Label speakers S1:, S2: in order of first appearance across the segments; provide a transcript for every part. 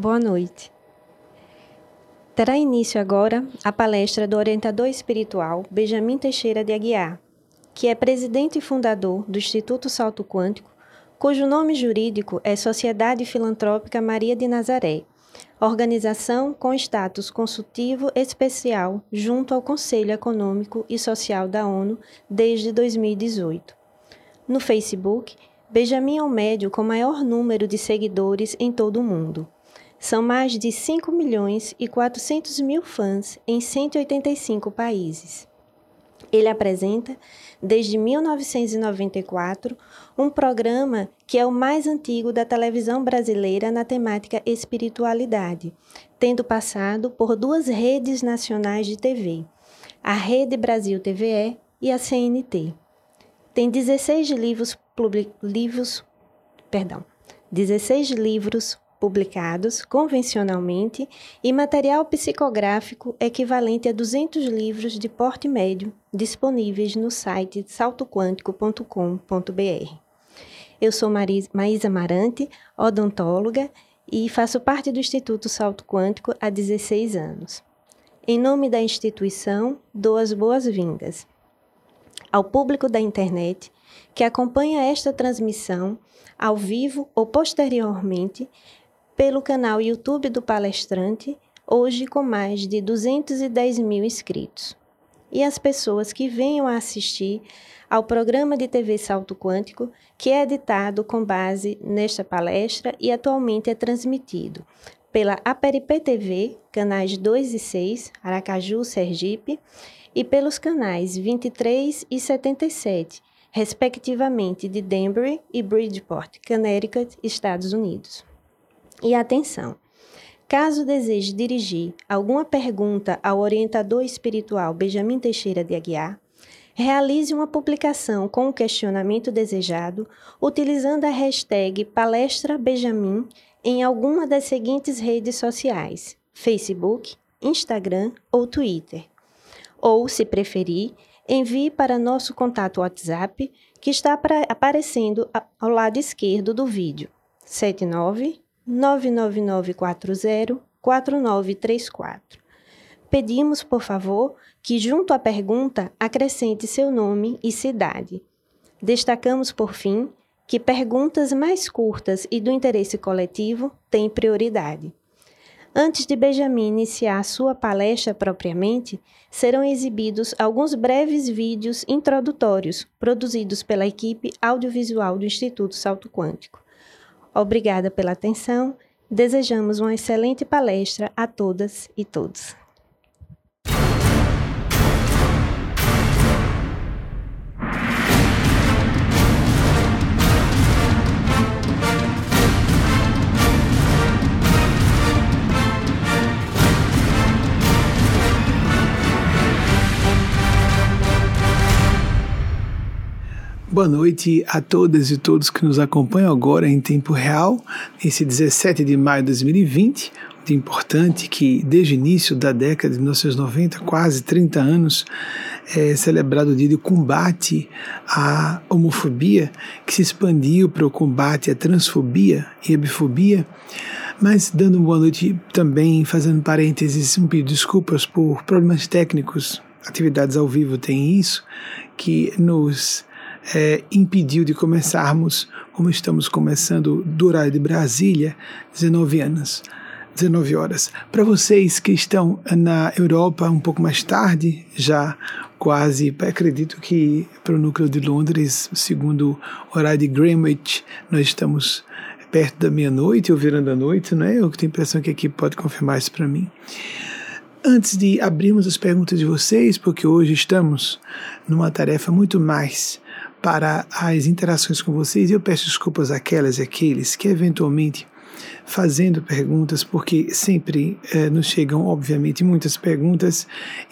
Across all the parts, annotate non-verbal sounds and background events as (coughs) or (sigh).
S1: Boa noite. Terá início agora a palestra do orientador espiritual Benjamin Teixeira de Aguiar, que é presidente e fundador do Instituto Salto Quântico, cujo nome jurídico é Sociedade Filantrópica Maria de Nazaré, organização com status consultivo especial junto ao Conselho Econômico e Social da ONU desde 2018. No Facebook, Benjamin é o médio com maior número de seguidores em todo o mundo. São mais de 5 milhões e 400 mil fãs em 185 países. Ele apresenta, desde 1994, um programa que é o mais antigo da televisão brasileira na temática espiritualidade, tendo passado por duas redes nacionais de TV, a Rede Brasil TVE e a CNT. Tem 16 livros, livros, perdão, 16 livros publicados convencionalmente e material psicográfico equivalente a 200 livros de porte médio disponíveis no site saltoquântico.com.br. Eu sou Maísa Marante, odontóloga, e faço parte do Instituto Salto Quântico há 16 anos. Em nome da instituição, dou as boas-vindas ao público da internet que acompanha esta transmissão ao vivo ou posteriormente pelo canal YouTube do palestrante, hoje com mais de 210 mil inscritos. E as pessoas que venham a assistir ao programa de TV Salto Quântico, que é editado com base nesta palestra e atualmente é transmitido pela Aperipê TV, canais 2 e 6, Aracaju, Sergipe, e pelos canais 23 e 77, respectivamente de Denver e Bridgeport, Connecticut, Estados Unidos. E atenção! Caso deseje dirigir alguma pergunta ao orientador espiritual Benjamin Teixeira de Aguiar, realize uma publicação com o questionamento desejado utilizando a hashtag Palestra Benjamin em alguma das seguintes redes sociais: Facebook, Instagram ou Twitter. Ou, se preferir, envie para nosso contato WhatsApp que está aparecendo ao lado esquerdo do vídeo: 79 99940 4934. Pedimos, por favor, que junto à pergunta acrescente seu nome e cidade. Destacamos, por fim, que perguntas mais curtas e do interesse coletivo têm prioridade. Antes de Benjamin iniciar sua palestra propriamente, serão exibidos alguns breves vídeos introdutórios produzidos pela equipe audiovisual do Instituto Salto Quântico. Obrigada pela atenção. Desejamos uma excelente palestra a todas e todos.
S2: Boa noite a todas e todos que nos acompanham agora em tempo real, esse 17 de maio de 2020. Um dia importante que, desde o início da década de 1990, quase 30 anos, é celebrado o dia de combate à homofobia, que se expandiu para o combate à transfobia e à bifobia. Mas, dando boa noite também, fazendo parênteses, um pedido de desculpas por problemas técnicos, atividades ao vivo têm isso, que nos é, impediu de começarmos como estamos começando do horário de Brasília, 19 anos. 19 horas. Para vocês que estão na Europa um pouco mais tarde, já quase, acredito que para o núcleo de Londres, segundo o horário de Greenwich, nós estamos perto da meia-noite ou virando a noite, não é? Eu tenho a impressão que aqui pode confirmar isso para mim. Antes de abrirmos as perguntas de vocês, porque hoje estamos numa tarefa muito mais para as interações com vocês. Eu peço desculpas àquelas e àqueles que eventualmente fazendo perguntas, porque sempre eh, nos chegam, obviamente, muitas perguntas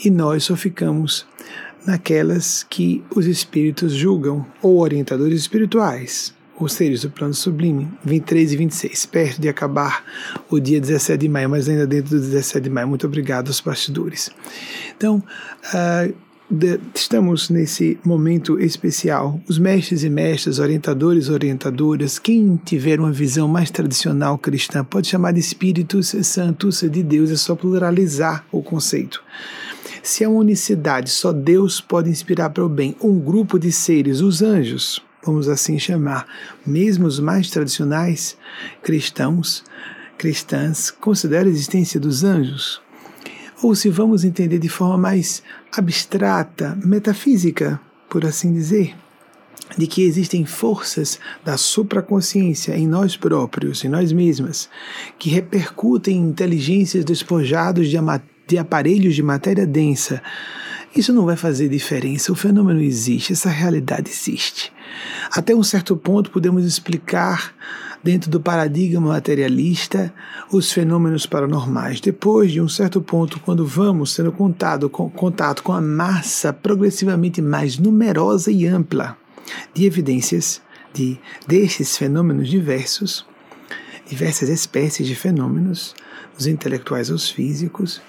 S2: e nós só ficamos naquelas que os espíritos julgam, ou orientadores espirituais, ou seres do plano sublime, 23 e 26, perto de acabar o dia 17 de maio, mas ainda dentro do 17 de maio. Muito obrigado aos bastidores. Então, uh, de, estamos nesse momento especial. Os mestres e mestras, orientadores e orientadoras, quem tiver uma visão mais tradicional cristã, pode chamar de Espíritos Santos de Deus, é só pluralizar o conceito. Se a unicidade só Deus pode inspirar para o bem, um grupo de seres, os anjos, vamos assim chamar, mesmo os mais tradicionais cristãos, cristãs, consideram a existência dos anjos? Ou se vamos entender de forma mais abstrata, metafísica, por assim dizer, de que existem forças da supraconsciência em nós próprios, em nós mesmas, que repercutem em inteligências despojados de, de aparelhos de matéria densa. Isso não vai fazer diferença, o fenômeno existe, essa realidade existe. Até um certo ponto podemos explicar dentro do paradigma materialista os fenômenos paranormais. Depois de um certo ponto, quando vamos tendo contato com, contato com a massa progressivamente mais numerosa e ampla de evidências de destes fenômenos diversos, diversas espécies de fenômenos, os intelectuais aos físicos,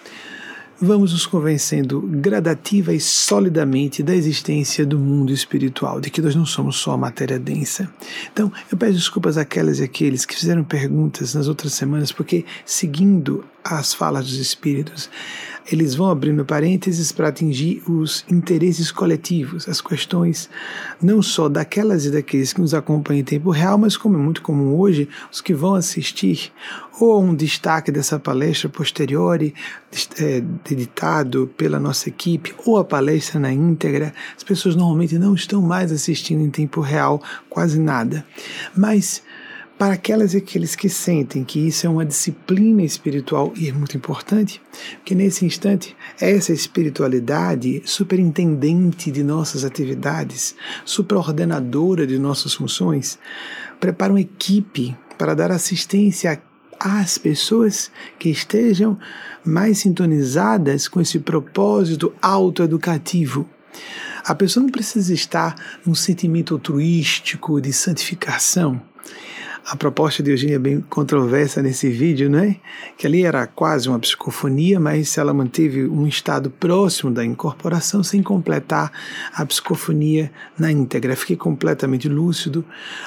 S2: vamos nos convencendo gradativa e solidamente da existência do mundo espiritual, de que nós não somos só matéria densa. Então, eu peço desculpas àquelas e àqueles que fizeram perguntas nas outras semanas, porque seguindo as falas dos espíritos, eles vão abrindo parênteses para atingir os interesses coletivos, as questões não só daquelas e daqueles que nos acompanham em tempo real, mas como é muito comum hoje, os que vão assistir ou um destaque dessa palestra posterior, é, editado pela nossa equipe, ou a palestra na íntegra, as pessoas normalmente não estão mais assistindo em tempo real quase nada. Mas para aquelas e aqueles que sentem que isso é uma disciplina espiritual e é muito importante, que nesse instante essa espiritualidade superintendente de nossas atividades, superordenadora de nossas funções, prepara uma equipe para dar assistência às pessoas que estejam mais sintonizadas com esse propósito autoeducativo. A pessoa não precisa estar num sentimento altruístico de santificação a proposta de Eugênia é bem controversa nesse vídeo, não é? Que ali era quase uma psicofonia, mas ela manteve um estado próximo da incorporação sem completar a psicofonia na íntegra. Fiquei completamente lúcido.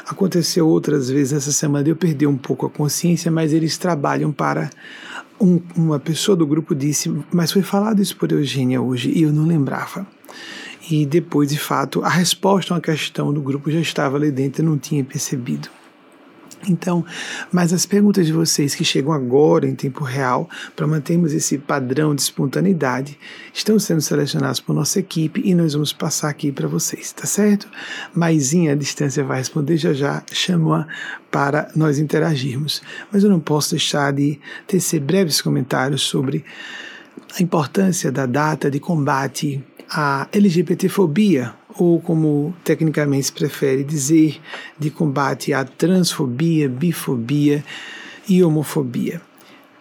S2: Aconteceu outras vezes essa semana eu perder um pouco a consciência, mas eles trabalham para um, uma pessoa do grupo disse, mas foi falado isso por Eugênia hoje e eu não lembrava. E depois, de fato, a resposta a uma questão do grupo já estava ali dentro, eu não tinha percebido. Então, mas as perguntas de vocês que chegam agora em tempo real, para mantermos esse padrão de espontaneidade, estão sendo selecionadas por nossa equipe e nós vamos passar aqui para vocês, tá certo? Maisinha a distância vai responder já já, chama para nós interagirmos. Mas eu não posso deixar de tecer breves comentários sobre a importância da data de combate à LGBTfobia ou como tecnicamente se prefere dizer, de combate à transfobia, bifobia e homofobia.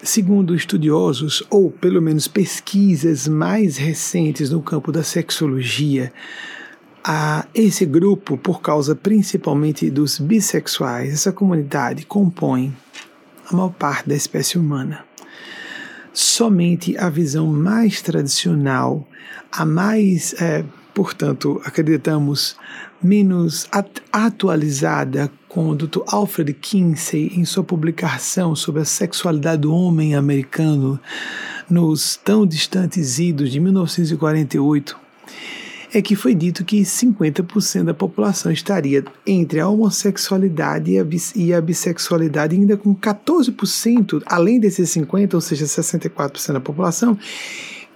S2: Segundo estudiosos, ou pelo menos pesquisas mais recentes no campo da sexologia, a esse grupo, por causa principalmente dos bissexuais, essa comunidade compõe a maior parte da espécie humana. Somente a visão mais tradicional, a mais é, portanto, acreditamos, menos atualizada com o Dr. Alfred Kinsey em sua publicação sobre a sexualidade do homem americano nos tão distantes idos de 1948, é que foi dito que 50% da população estaria entre a homossexualidade e a, e a bissexualidade, ainda com 14%, além desses 50%, ou seja, 64% da população,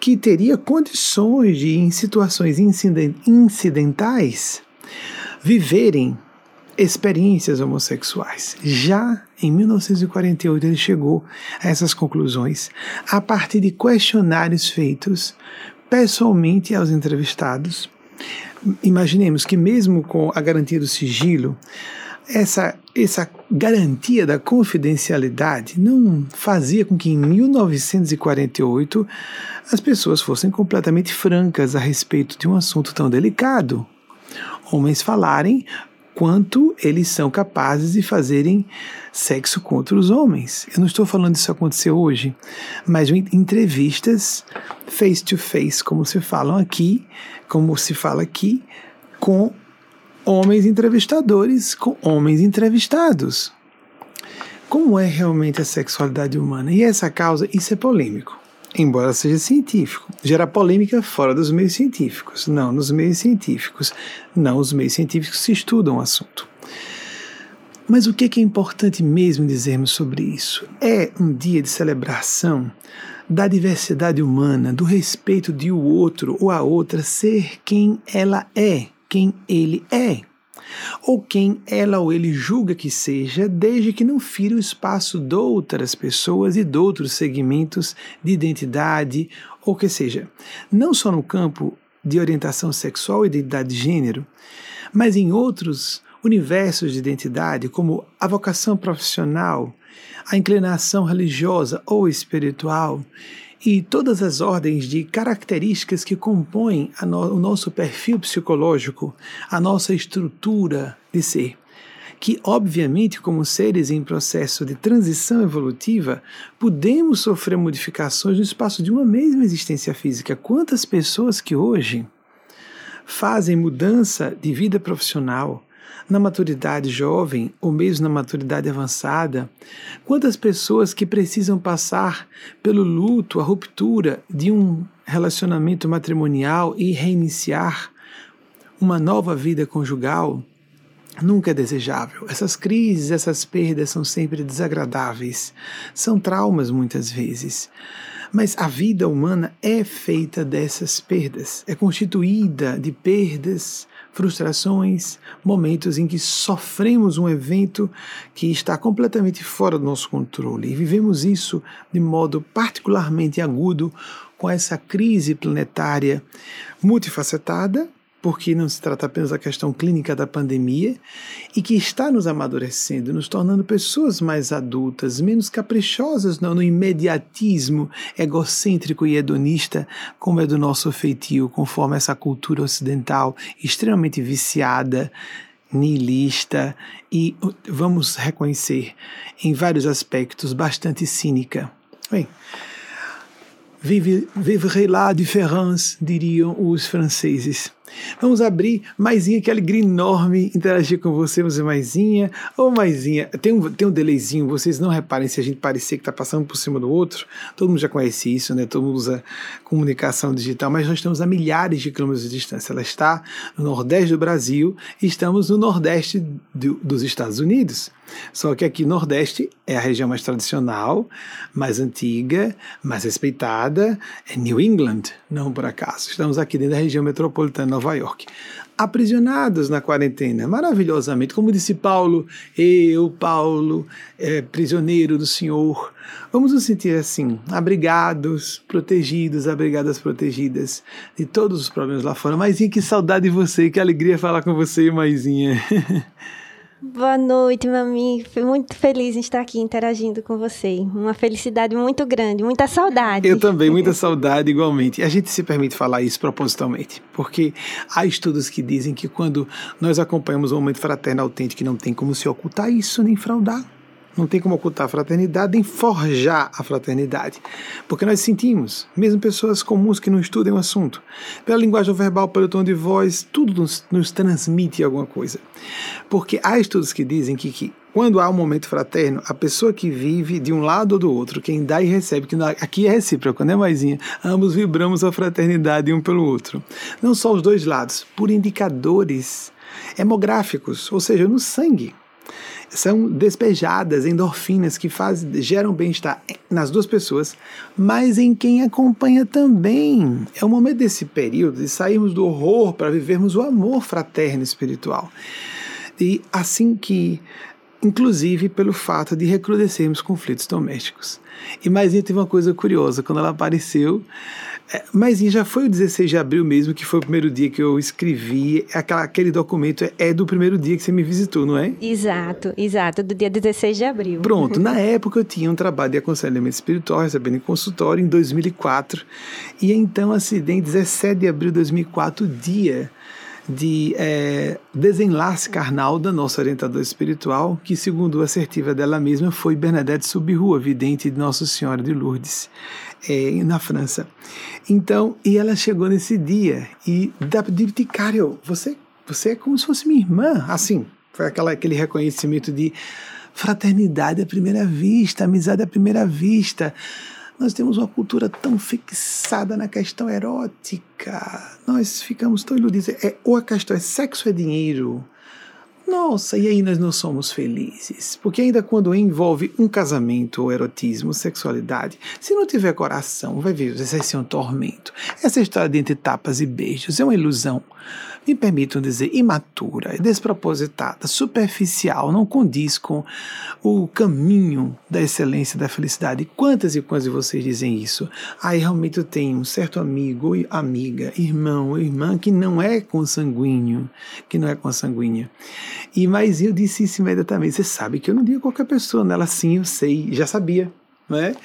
S2: que teria condições de, em situações incidentais, viverem experiências homossexuais. Já em 1948 ele chegou a essas conclusões a partir de questionários feitos pessoalmente aos entrevistados. Imaginemos que mesmo com a garantia do sigilo, essa, essa garantia da confidencialidade não fazia com que em 1948 as pessoas fossem completamente francas a respeito de um assunto tão delicado. Homens falarem quanto eles são capazes de fazerem sexo contra os homens. Eu não estou falando isso acontecer hoje, mas entrevistas face to face, como se falam aqui, como se fala aqui, com homens entrevistadores, com homens entrevistados. Como é realmente a sexualidade humana? E essa causa, isso é polêmico embora seja científico. Gera polêmica fora dos meios científicos. Não nos meios científicos. Não os meios científicos se estudam o assunto. Mas o que é importante mesmo dizermos sobre isso? É um dia de celebração da diversidade humana, do respeito de o outro ou a outra ser quem ela é, quem ele é ou quem ela ou ele julga que seja, desde que não fira o espaço de outras pessoas e de outros segmentos de identidade, ou que seja, não só no campo de orientação sexual e identidade de gênero, mas em outros universos de identidade, como a vocação profissional, a inclinação religiosa ou espiritual e todas as ordens de características que compõem no, o nosso perfil psicológico, a nossa estrutura de ser. Que, obviamente, como seres em processo de transição evolutiva, podemos sofrer modificações no espaço de uma mesma existência física. Quantas pessoas que hoje fazem mudança de vida profissional, na maturidade jovem ou mesmo na maturidade avançada, quantas pessoas que precisam passar pelo luto, a ruptura de um relacionamento matrimonial e reiniciar uma nova vida conjugal, nunca é desejável. Essas crises, essas perdas são sempre desagradáveis, são traumas muitas vezes. Mas a vida humana é feita dessas perdas, é constituída de perdas, frustrações, momentos em que sofremos um evento que está completamente fora do nosso controle. E vivemos isso de modo particularmente agudo com essa crise planetária multifacetada porque não se trata apenas da questão clínica da pandemia e que está nos amadurecendo, nos tornando pessoas mais adultas, menos caprichosas no, no imediatismo egocêntrico e hedonista, como é do nosso feitio, conforme essa cultura ocidental extremamente viciada, nihilista e, vamos reconhecer, em vários aspectos, bastante cínica. Bem, Vive, vivre la différence, diriam os franceses. Vamos abrir. Maisinha, que alegria enorme interagir com você, você Maisinha. Ô Maisinha, tem um, tem um delayzinho, vocês não reparem se a gente parecer que está passando por cima do outro. Todo mundo já conhece isso, né? Todo mundo usa comunicação digital, mas nós estamos a milhares de quilômetros de distância. Ela está no nordeste do Brasil e estamos no nordeste do, dos Estados Unidos. Só que aqui Nordeste é a região mais tradicional, mais antiga, mais respeitada, é New England, não por acaso. Estamos aqui dentro da região metropolitana Nova York. Aprisionados na quarentena, maravilhosamente, como disse Paulo, eu, Paulo, é, prisioneiro do Senhor, vamos nos sentir assim, abrigados, protegidos, abrigadas, protegidas de todos os problemas lá fora. Maisinha, que saudade de você, que alegria falar com você, Maisinha. (laughs)
S1: Boa noite, meu amigo. Fui muito feliz em estar aqui interagindo com você. Uma felicidade muito grande, muita saudade.
S2: Eu também, muita saudade igualmente. A gente se permite falar isso propositalmente, porque há estudos que dizem que quando nós acompanhamos um momento fraterno autêntico, não tem como se ocultar isso nem fraudar. Não tem como ocultar a fraternidade nem forjar a fraternidade. Porque nós sentimos, mesmo pessoas comuns que não estudem o assunto, pela linguagem verbal, pelo tom de voz, tudo nos, nos transmite alguma coisa. Porque há estudos que dizem que, que quando há um momento fraterno, a pessoa que vive de um lado ou do outro, quem dá e recebe, que aqui é recíproco, né, Maisinha? Ambos vibramos a fraternidade um pelo outro. Não só os dois lados, por indicadores hemográficos, ou seja, no sangue são despejadas endorfinas que faz, geram bem-estar nas duas pessoas, mas em quem acompanha também. É o momento desse período de sairmos do horror para vivermos o amor fraterno espiritual. E assim que, inclusive pelo fato de recrudescermos conflitos domésticos. E Maisinha teve uma coisa curiosa, quando ela apareceu, é, Maisinha já foi o 16 de abril mesmo, que foi o primeiro dia que eu escrevi, aquela, aquele documento é, é do primeiro dia que você me visitou, não é?
S1: Exato, exato, do dia 16 de abril.
S2: Pronto, (laughs) na época eu tinha um trabalho de aconselhamento espiritual, recebendo em consultório em 2004, e então, assim, em 17 de abril de 2004, o dia de é, desenlace carnal da nossa orientadora espiritual, que, segundo a assertiva dela mesma, foi Bernadette Subiru, vidente de Nossa Senhora de Lourdes, é, na França. Então, e ela chegou nesse dia e de Cario, você, você é como se fosse minha irmã, assim, foi aquela, aquele reconhecimento de fraternidade à primeira vista, amizade à primeira vista. Nós temos uma cultura tão fixada na questão erótica. Nós ficamos tão iludidos. É, ou a questão é sexo é dinheiro. Nossa, e aí nós não somos felizes. Porque ainda quando envolve um casamento, ou erotismo, sexualidade, se não tiver coração, vai ver, vai ser um tormento. Essa história de entre tapas e beijos é uma ilusão me permitam dizer, imatura, despropositada, superficial, não condiz com o caminho da excelência da felicidade. Quantas e quantas de vocês dizem isso? Aí realmente eu tenho um certo amigo, amiga, irmão ou irmã que não é consanguíneo, que não é consanguínea. E mas eu disse isso imediatamente. Você sabe que eu não digo qualquer pessoa nela, sim, eu sei, já sabia, não é?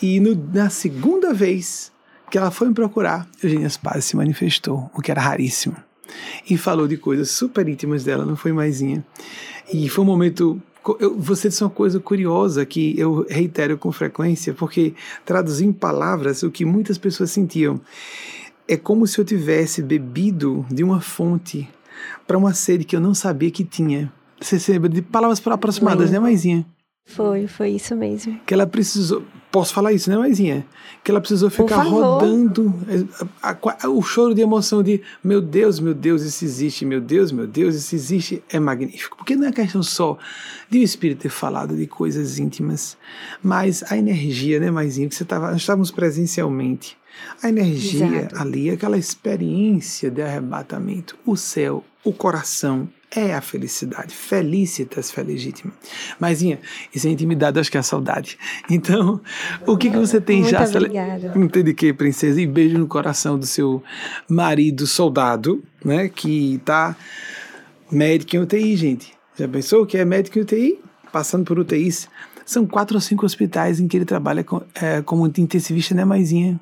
S2: E no, na segunda vez que ela foi me procurar, Eugênia Spaz se manifestou, o que era raríssimo e falou de coisas super íntimas dela, não foi maisinha. E foi um momento. Eu, você disse uma coisa curiosa que eu reitero com frequência, porque traduzir em palavras o que muitas pessoas sentiam. É como se eu tivesse bebido de uma fonte para uma sede que eu não sabia que tinha. Você se lembra de palavras aproximadas, né, Maisinha?
S1: Foi, foi isso mesmo.
S2: Que ela precisou. Posso falar isso, né, Maisinha? Que ela precisou ficar rodando a, a, a, o choro de emoção de meu Deus, meu Deus, isso existe, meu Deus, meu Deus, isso existe, é magnífico. Porque não é questão só de o Espírito ter falado de coisas íntimas, mas a energia, né, Maisinha, que você tava, nós estávamos presencialmente. A energia Exato. ali, aquela experiência de arrebatamento, o céu, o coração, é a felicidade. Felicitas felegítima. Maisinha, isso é intimidade, acho que é a saudade. Então, o que, que você tem
S1: Muito
S2: já?
S1: Obrigada.
S2: Não tem de que, princesa. E beijo no coração do seu marido soldado, né? Que está médico em UTI, gente. Já pensou que é médico em UTI? Passando por UTIs. São quatro ou cinco hospitais em que ele trabalha com, é, como intensivista, né, Maisinha?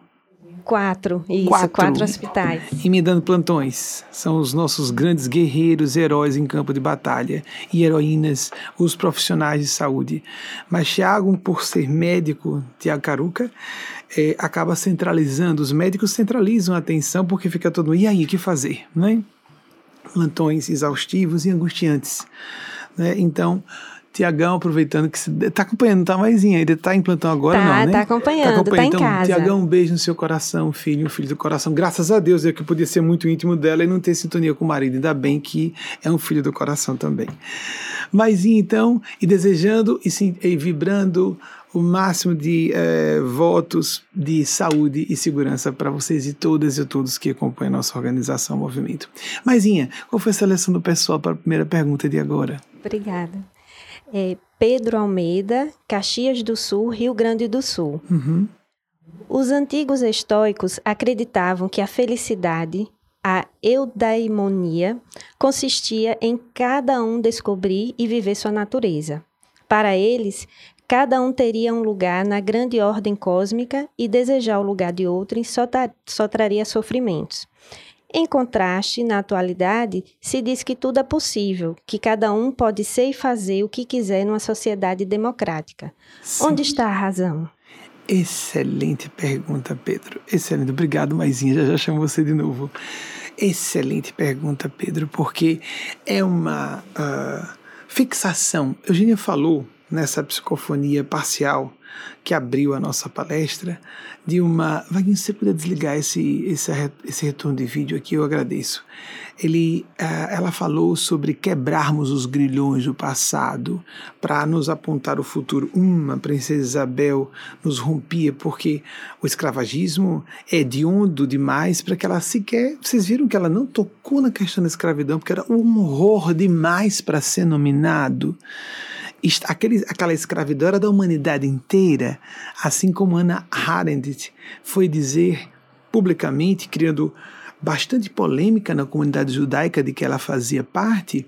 S1: Quatro, isso, quatro, quatro hospitais.
S2: E me dando plantões. São os nossos grandes guerreiros, heróis em campo de batalha e heroínas, os profissionais de saúde. Mas Tiago, por ser médico, Tiago Caruca, é, acaba centralizando, os médicos centralizam a atenção porque fica todo mundo, e aí, o que fazer? Né? Plantões exaustivos e angustiantes. Né? Então, Tiagão, aproveitando que está acompanhando, tá maisinha, ele está em plantão agora,
S1: tá,
S2: não, né?
S1: Tá acompanhando, tá, acompanhando. tá em casa.
S2: Tiagão, um beijo no seu coração, filho, um filho do coração. Graças a Deus, é que podia ser muito íntimo dela e não ter sintonia com o marido. Ainda bem que é um filho do coração também. Maisinha, então, e desejando e, sim, e vibrando o máximo de é, votos de saúde e segurança para vocês e todas e todos que acompanham a nossa organização, movimento. Maisinha, qual foi a seleção do pessoal para a primeira pergunta de agora?
S1: Obrigada é, Pedro Almeida, Caxias do Sul, Rio Grande do Sul.
S2: Uhum.
S1: Os antigos estoicos acreditavam que a felicidade, a eudaimonia, consistia em cada um descobrir e viver sua natureza. Para eles, cada um teria um lugar na grande ordem cósmica e desejar o lugar de outro só, só traria sofrimentos. Em contraste, na atualidade, se diz que tudo é possível, que cada um pode ser e fazer o que quiser numa sociedade democrática. Sim. Onde está a razão?
S2: Excelente pergunta, Pedro. Excelente. Obrigado, Maisinha. Já já chamo você de novo. Excelente pergunta, Pedro, porque é uma uh, fixação. Eugênia falou nessa psicofonia parcial que abriu a nossa palestra, de uma. Vaguinho, se você puder desligar esse, esse, esse retorno de vídeo aqui, eu agradeço. Ele, uh, ela falou sobre quebrarmos os grilhões do passado para nos apontar o futuro. Uma, Princesa Isabel nos rompia porque o escravagismo é hediondo demais para que ela sequer. Vocês viram que ela não tocou na questão da escravidão, porque era um horror demais para ser nominado aquele, aquela escravidão era da humanidade inteira, assim como Ana Arendt foi dizer publicamente, criando bastante polêmica na comunidade judaica de que ela fazia parte,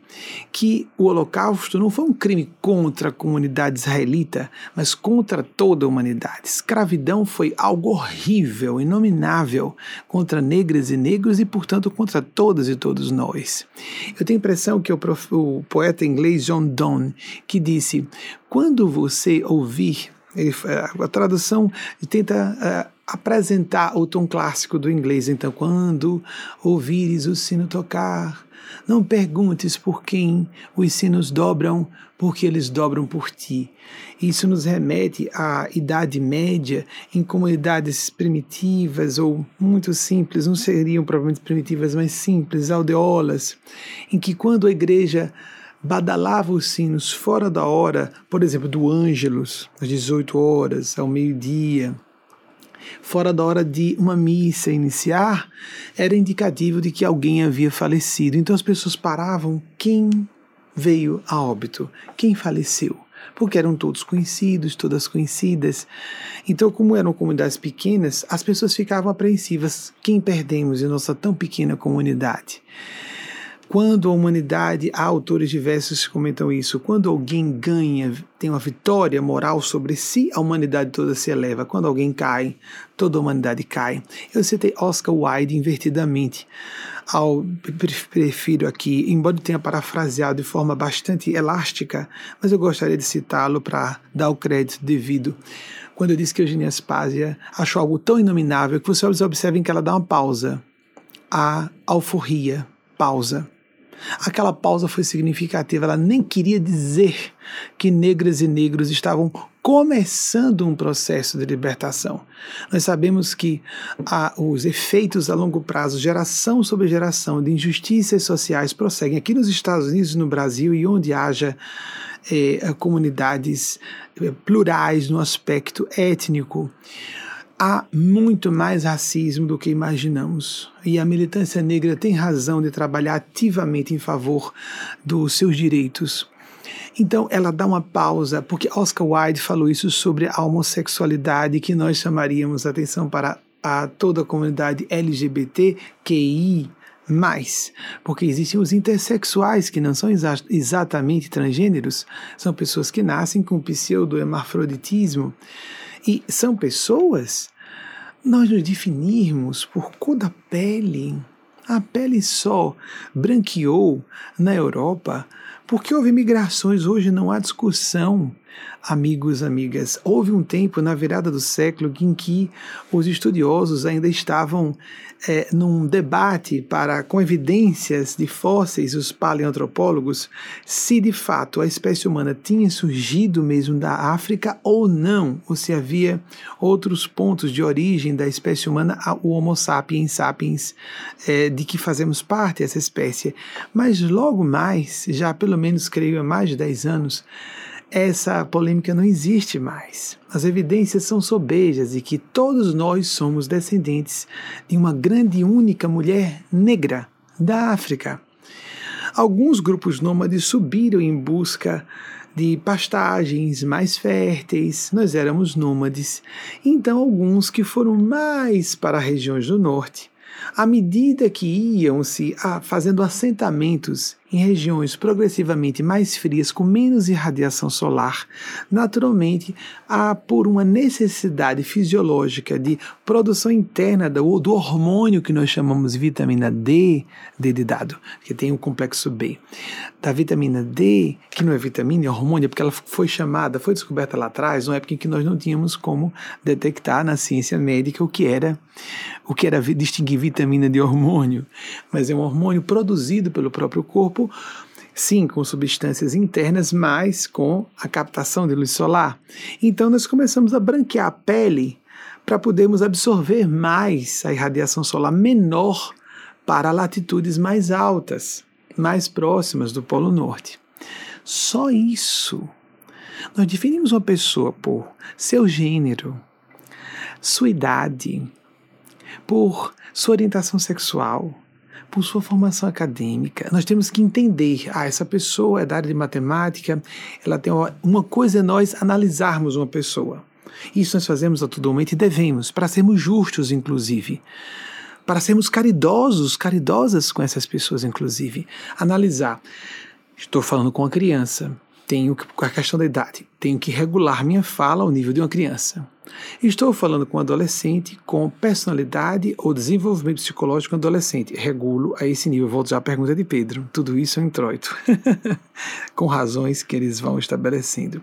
S2: que o Holocausto não foi um crime contra a comunidade israelita, mas contra toda a humanidade. Escravidão foi algo horrível, inominável contra negras e negros e, portanto, contra todas e todos nós. Eu tenho a impressão que o, o poeta inglês John Donne, que disse: quando você ouvir ele, a tradução tenta uh, apresentar o tom clássico do inglês. Então, quando ouvires o sino tocar, não perguntes por quem os sinos dobram, porque eles dobram por ti. Isso nos remete à Idade Média, em comunidades primitivas ou muito simples, não seriam provavelmente primitivas, mas simples, aldeolas, em que quando a igreja badalava os sinos fora da hora, por exemplo, do Ângelus, às 18 horas, ao meio-dia, fora da hora de uma missa iniciar, era indicativo de que alguém havia falecido. Então as pessoas paravam quem veio a óbito, quem faleceu. Porque eram todos conhecidos, todas conhecidas. Então, como eram comunidades pequenas, as pessoas ficavam apreensivas. Quem perdemos em nossa tão pequena comunidade? Quando a humanidade, há autores diversos que comentam isso, quando alguém ganha, tem uma vitória moral sobre si, a humanidade toda se eleva. Quando alguém cai, toda a humanidade cai. Eu citei Oscar Wilde invertidamente. Ao, prefiro aqui, embora tenha parafraseado de forma bastante elástica, mas eu gostaria de citá-lo para dar o crédito devido quando eu disse que Eugênia Aspásia achou algo tão inominável que vocês observem que ela dá uma pausa. A alforria, pausa. Aquela pausa foi significativa, ela nem queria dizer que negras e negros estavam começando um processo de libertação. Nós sabemos que ah, os efeitos a longo prazo, geração sobre geração, de injustiças sociais prosseguem aqui nos Estados Unidos, no Brasil e onde haja eh, comunidades eh, plurais no aspecto étnico há muito mais racismo do que imaginamos. E a militância negra tem razão de trabalhar ativamente em favor dos seus direitos. Então ela dá uma pausa, porque Oscar Wilde falou isso sobre a homossexualidade, que nós chamaríamos atenção para a toda a comunidade LGBTQI, mais, porque existem os intersexuais que não são exa exatamente transgêneros, são pessoas que nascem com pseudo-hermafroditismo. E são pessoas, nós nos definirmos por cor da pele. A pele só branqueou na Europa porque houve migrações, hoje não há discussão Amigos, amigas, houve um tempo na virada do século em que os estudiosos ainda estavam é, num debate para, com evidências de fósseis, os paleoantropólogos, se de fato a espécie humana tinha surgido mesmo da África ou não, ou se havia outros pontos de origem da espécie humana, o Homo sapiens sapiens, é, de que fazemos parte essa espécie. Mas logo mais, já pelo menos creio há mais de 10 anos, essa polêmica não existe mais. As evidências são sobejas de que todos nós somos descendentes de uma grande e única mulher negra da África. Alguns grupos nômades subiram em busca de pastagens mais férteis, nós éramos nômades. Então, alguns que foram mais para regiões do norte, à medida que iam se fazendo assentamentos em regiões progressivamente mais frias, com menos irradiação solar, naturalmente há por uma necessidade fisiológica de produção interna do, do hormônio que nós chamamos vitamina D, D de dado, que tem o complexo B, da vitamina D, que não é vitamina, é hormônio, porque ela foi chamada, foi descoberta lá atrás, numa época em que nós não tínhamos como detectar na ciência médica o que era, o que era distinguir vitamina de hormônio, mas é um hormônio produzido pelo próprio corpo corpo, sim, com substâncias internas, mas com a captação de luz solar. Então nós começamos a branquear a pele para podermos absorver mais a irradiação solar menor para latitudes mais altas, mais próximas do Polo Norte. Só isso. Nós definimos uma pessoa por seu gênero, sua idade, por sua orientação sexual, por sua formação acadêmica. Nós temos que entender, ah, essa pessoa é da área de matemática, ela tem uma, uma coisa é nós analisarmos uma pessoa. Isso nós fazemos a todo momento e devemos, para sermos justos, inclusive. para sermos caridosos, caridosas com essas pessoas, inclusive. Analisar. Estou falando com uma criança, tenho que, a questão da idade, tenho que regular minha fala ao nível de uma criança. Estou falando com um adolescente com personalidade ou desenvolvimento psicológico adolescente. Regulo a esse nível. Volto já à pergunta de Pedro. Tudo isso é um introito. (laughs) com razões que eles vão estabelecendo.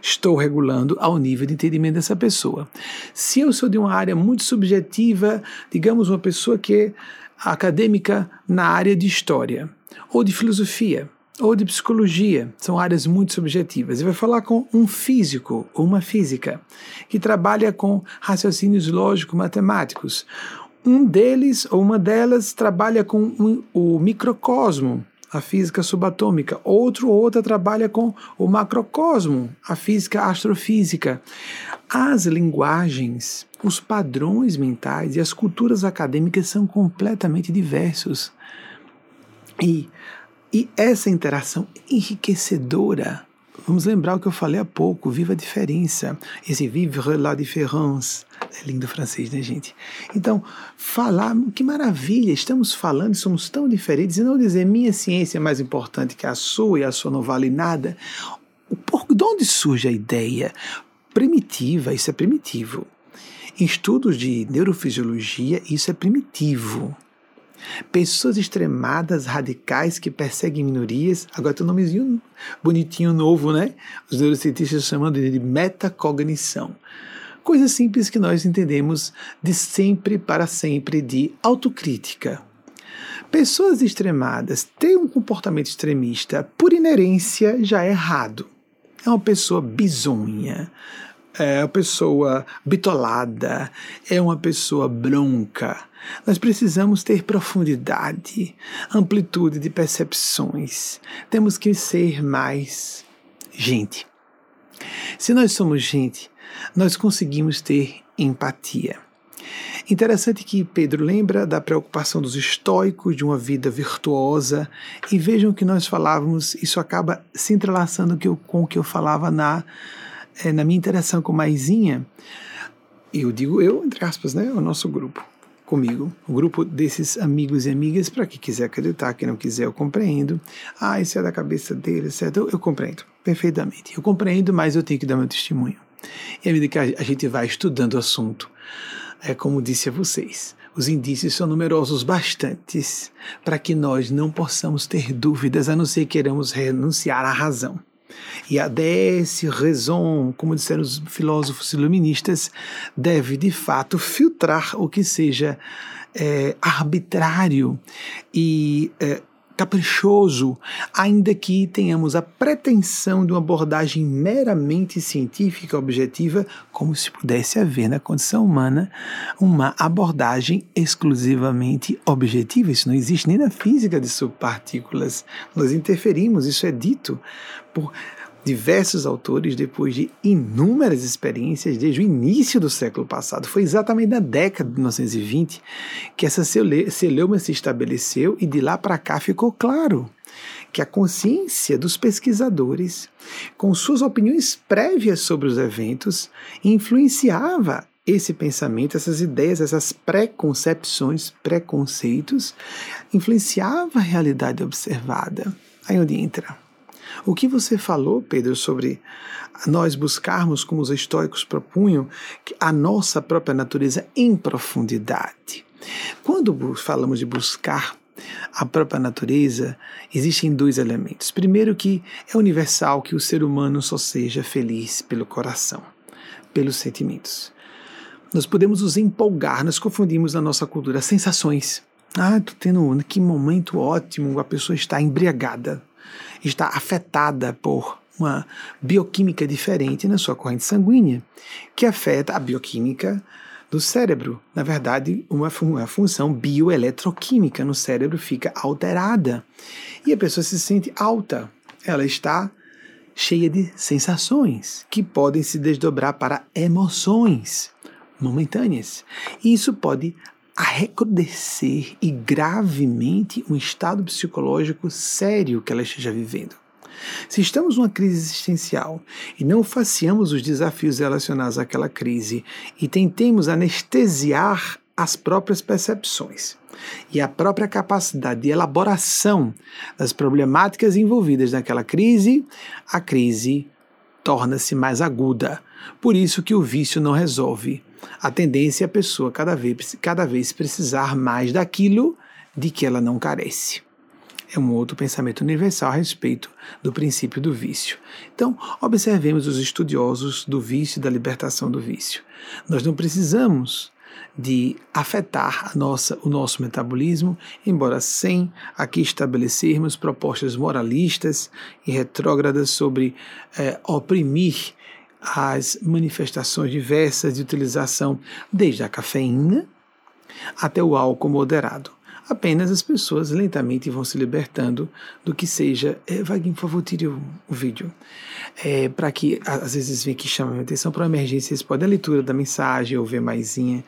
S2: Estou regulando ao nível de entendimento dessa pessoa. Se eu sou de uma área muito subjetiva, digamos uma pessoa que é acadêmica na área de história ou de filosofia, ou de psicologia, são áreas muito subjetivas. E vai falar com um físico ou uma física que trabalha com raciocínios lógico-matemáticos. Um deles ou uma delas trabalha com um, o microcosmo, a física subatômica. Outro ou outra trabalha com o macrocosmo, a física astrofísica. As linguagens, os padrões mentais e as culturas acadêmicas são completamente diversos. E e essa interação enriquecedora, vamos lembrar o que eu falei há pouco, viva a diferença, esse vivre la différence, é lindo francês, né, gente? Então, falar, que maravilha, estamos falando, somos tão diferentes, e não dizer minha ciência é mais importante que a sua e a sua não vale nada. Por, de onde surge a ideia? Primitiva, isso é primitivo. Em estudos de neurofisiologia, isso é primitivo. Pessoas extremadas, radicais, que perseguem minorias. Agora tem um nomezinho bonitinho novo, né? Os neurocientistas chamando de metacognição. Coisa simples que nós entendemos de sempre para sempre de autocrítica. Pessoas extremadas têm um comportamento extremista, por inerência, já é errado. É uma pessoa bizonha, é uma pessoa bitolada, é uma pessoa bronca. Nós precisamos ter profundidade, amplitude de percepções. Temos que ser mais gente. Se nós somos gente, nós conseguimos ter empatia. Interessante que Pedro lembra da preocupação dos estoicos de uma vida virtuosa e vejam que nós falávamos, isso acaba se entrelaçando com o que eu falava na é, na minha interação com Maisinha, eu digo eu, entre aspas, né, o nosso grupo, comigo, o grupo desses amigos e amigas, para quem quiser acreditar, quem não quiser, eu compreendo. Ah, isso é da cabeça dele, certo? Eu, eu compreendo perfeitamente. Eu compreendo, mas eu tenho que dar meu testemunho. E à medida que a gente vai estudando o assunto, é como disse a vocês, os indícios são numerosos bastantes para que nós não possamos ter dúvidas, a não ser queiramos renunciar à razão. E a desse raison, como disseram os filósofos iluministas, deve de fato filtrar o que seja é, arbitrário e é, caprichoso, ainda que tenhamos a pretensão de uma abordagem meramente científica objetiva, como se pudesse haver na condição humana uma abordagem exclusivamente objetiva. Isso não existe nem na física de subpartículas. Nós interferimos, isso é dito por diversos autores depois de inúmeras experiências desde o início do século passado. Foi exatamente na década de 1920 que essa celeuma se estabeleceu e de lá para cá ficou claro que a consciência dos pesquisadores, com suas opiniões prévias sobre os eventos, influenciava esse pensamento, essas ideias, essas preconcepções, preconceitos, influenciava a realidade observada. Aí onde entra o que você falou, Pedro, sobre nós buscarmos, como os estoicos propunham, a nossa própria natureza em profundidade? Quando falamos de buscar a própria natureza, existem dois elementos. Primeiro, que é universal que o ser humano só seja feliz pelo coração, pelos sentimentos. Nós podemos nos empolgar, nós confundimos na nossa cultura sensações. Ah, tô tendo que momento ótimo, a pessoa está embriagada está afetada por uma bioquímica diferente na sua corrente sanguínea, que afeta a bioquímica do cérebro. Na verdade, uma, uma função bioeletroquímica no cérebro fica alterada e a pessoa se sente alta. Ela está cheia de sensações que podem se desdobrar para emoções momentâneas. E isso pode a recrudescer e gravemente um estado psicológico sério que ela esteja vivendo. Se estamos numa crise existencial e não faciamos os desafios relacionados àquela crise e tentemos anestesiar as próprias percepções e a própria capacidade de elaboração das problemáticas envolvidas naquela crise, a crise torna-se mais aguda. Por isso que o vício não resolve. A tendência é a pessoa cada vez, cada vez precisar mais daquilo de que ela não carece. É um outro pensamento universal a respeito do princípio do vício. Então, observemos os estudiosos do vício e da libertação do vício. Nós não precisamos de afetar a nossa, o nosso metabolismo, embora sem aqui estabelecermos propostas moralistas e retrógradas sobre é, oprimir as manifestações diversas de utilização, desde a cafeína até o álcool moderado apenas as pessoas lentamente vão se libertando do que seja. É, Vaguinho, por favor, tire o, o vídeo. É, para que, às vezes, vem aqui chama minha atenção para uma emergência, você pode a leitura da mensagem ou ver maisinha.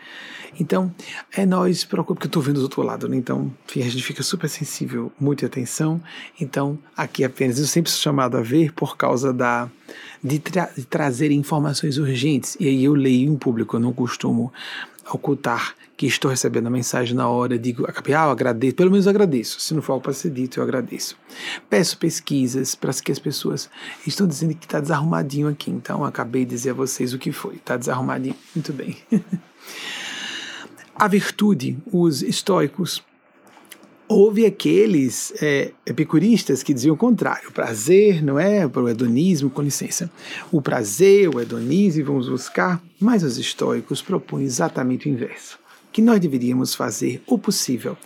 S2: Então, é nós, preocupa, porque eu estou vendo do outro lado, né? Então, a gente fica super sensível, muita atenção. Então, aqui apenas, eu sempre sou chamado a ver por causa da. De, tra de trazer informações urgentes. E aí eu leio em público, eu não costumo ocultar que estou recebendo a mensagem na hora, digo, ah, eu agradeço, pelo menos agradeço. Se não for algo para ser dito, eu agradeço. Peço pesquisas para que as pessoas estão dizendo que está desarrumadinho aqui, então acabei de dizer a vocês o que foi. Está desarrumadinho. Muito bem. (laughs) a virtude, os estoicos Houve aqueles é, epicuristas que diziam o contrário, o prazer não é para o hedonismo, com licença, o prazer, o hedonismo, vamos buscar, mas os estoicos propõem exatamente o inverso, que nós deveríamos fazer o possível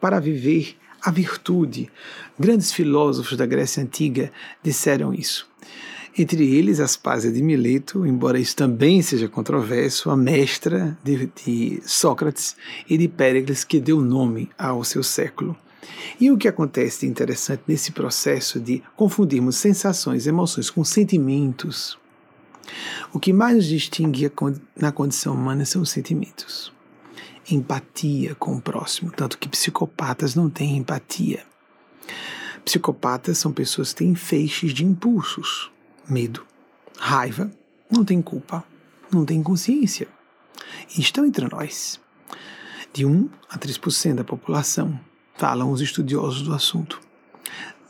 S2: para viver a virtude. Grandes filósofos da Grécia Antiga disseram isso. Entre eles, Aspásia de Mileto, embora isso também seja controverso, a mestra de, de Sócrates e de Péricles, que deu nome ao seu século. E o que acontece de interessante nesse processo de confundirmos sensações, emoções com sentimentos? O que mais nos distingue na condição humana são os sentimentos. Empatia com o próximo, tanto que psicopatas não têm empatia. Psicopatas são pessoas que têm feixes de impulsos medo, raiva, não tem culpa, não tem consciência. E estão entre nós. De 1 a 3% da população, falam os estudiosos do assunto.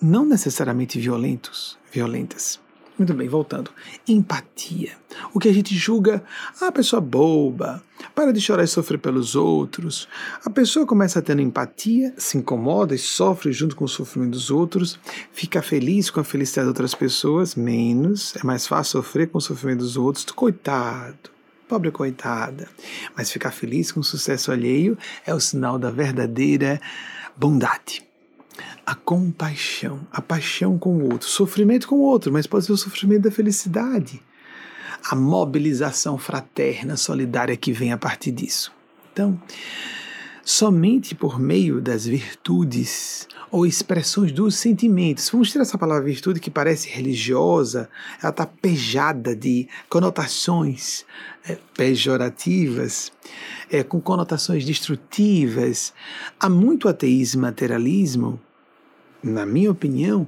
S2: Não necessariamente violentos, violentas, muito bem, voltando. Empatia. O que a gente julga, ah, a pessoa boba, para de chorar e sofrer pelos outros. A pessoa começa tendo empatia, se incomoda e sofre junto com o sofrimento dos outros, fica feliz com a felicidade de outras pessoas, menos, é mais fácil sofrer com o sofrimento dos outros. Coitado, pobre coitada. Mas ficar feliz com o sucesso alheio é o sinal da verdadeira bondade a compaixão, a paixão com o outro, sofrimento com o outro, mas pode ser o sofrimento da felicidade, a mobilização fraterna, solidária que vem a partir disso. Então, somente por meio das virtudes ou expressões dos sentimentos. Vamos tirar essa palavra virtude que parece religiosa, ela está pejada de conotações é, pejorativas, é, com conotações destrutivas. Há muito ateísmo materialismo na minha opinião,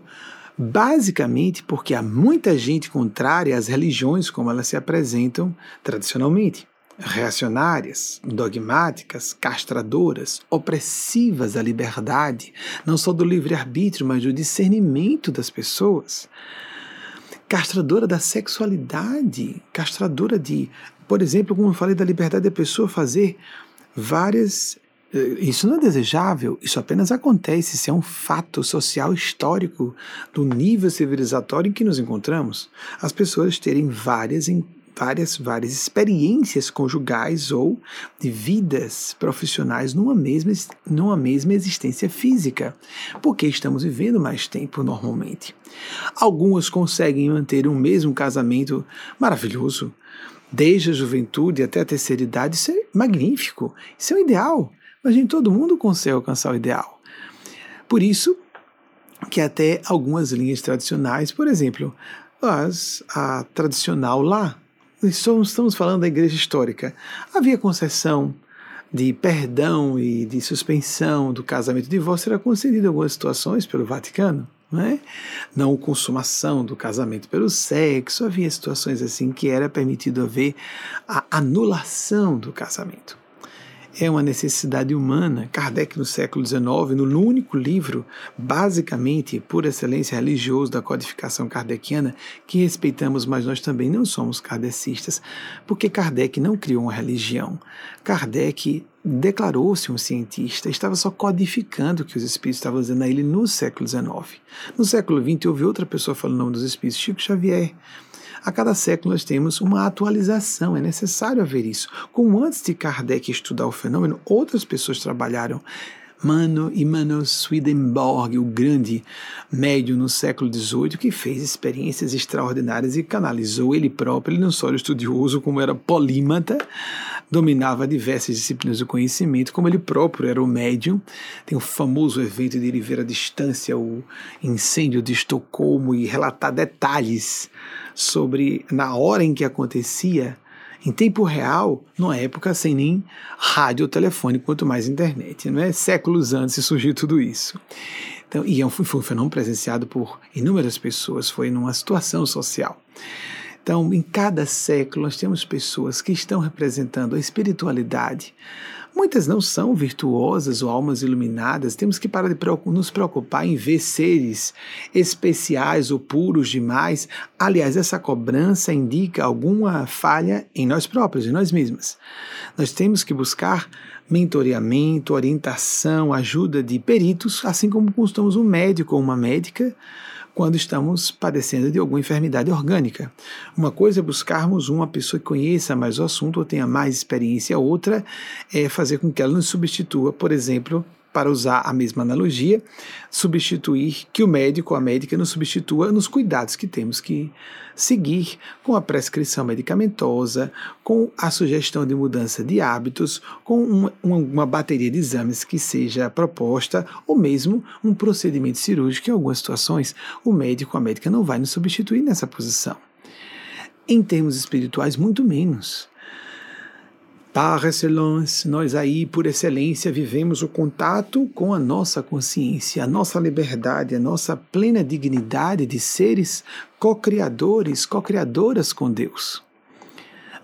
S2: basicamente porque há muita gente contrária às religiões como elas se apresentam tradicionalmente. Reacionárias, dogmáticas, castradoras, opressivas à liberdade, não só do livre-arbítrio, mas do discernimento das pessoas. Castradora da sexualidade, castradora de, por exemplo, como eu falei, da liberdade da pessoa fazer várias eh, isso não é desejável, isso apenas acontece, isso é um fato social histórico do nível civilizatório em que nos encontramos. As pessoas terem várias, várias, várias experiências conjugais ou de vidas profissionais numa mesma, numa mesma existência física, porque estamos vivendo mais tempo normalmente. Algumas conseguem manter um mesmo casamento maravilhoso, desde a juventude até a terceira idade, isso é magnífico, isso é o ideal. Mas nem todo mundo consegue alcançar o ideal. Por isso que até algumas linhas tradicionais, por exemplo, as, a tradicional lá, estamos falando da igreja histórica, havia concessão de perdão e de suspensão do casamento e divórcio era concedida em algumas situações pelo Vaticano. Não, é? não consumação do casamento pelo sexo, havia situações assim que era permitido haver a anulação do casamento. É uma necessidade humana. Kardec, no século XIX, no único livro, basicamente, por excelência religioso da codificação kardeciana, que respeitamos, mas nós também não somos kardecistas, porque Kardec não criou uma religião. Kardec declarou-se um cientista, estava só codificando o que os espíritos estavam dizendo a ele no século XIX. No século XX, houve outra pessoa falando o nome dos espíritos, Chico Xavier. A cada século nós temos uma atualização, é necessário haver isso. Como antes de Kardec estudar o fenômeno, outras pessoas trabalharam. Mano Immanuel Swedenborg, o grande médium no século XVIII, que fez experiências extraordinárias e canalizou ele próprio. Ele não só era estudioso, como era polímata, dominava diversas disciplinas do conhecimento, como ele próprio era o médium. Tem o famoso evento de ele ver à distância o incêndio de Estocolmo e relatar detalhes sobre na hora em que acontecia, em tempo real, numa época sem nem rádio, telefone, quanto mais internet. Não é séculos antes de surgir tudo isso. Então, e é foi um fenômeno presenciado por inúmeras pessoas, foi numa situação social. Então, em cada século, nós temos pessoas que estão representando a espiritualidade. Muitas não são virtuosas ou almas iluminadas, temos que parar de nos preocupar em ver seres especiais ou puros demais. Aliás, essa cobrança indica alguma falha em nós próprios, em nós mesmos. Nós temos que buscar mentoreamento, orientação, ajuda de peritos, assim como costumamos um médico ou uma médica quando estamos padecendo de alguma enfermidade orgânica. Uma coisa é buscarmos uma pessoa que conheça mais o assunto ou tenha mais experiência, outra é fazer com que ela nos substitua, por exemplo, para usar a mesma analogia, substituir que o médico ou a médica nos substitua nos cuidados que temos que seguir com a prescrição medicamentosa, com a sugestão de mudança de hábitos, com uma, uma bateria de exames que seja proposta, ou mesmo um procedimento cirúrgico. Em algumas situações, o médico ou a médica não vai nos substituir nessa posição. Em termos espirituais, muito menos. Par excellence, nós aí, por excelência, vivemos o contato com a nossa consciência, a nossa liberdade, a nossa plena dignidade de seres co-criadores, co-criadoras com Deus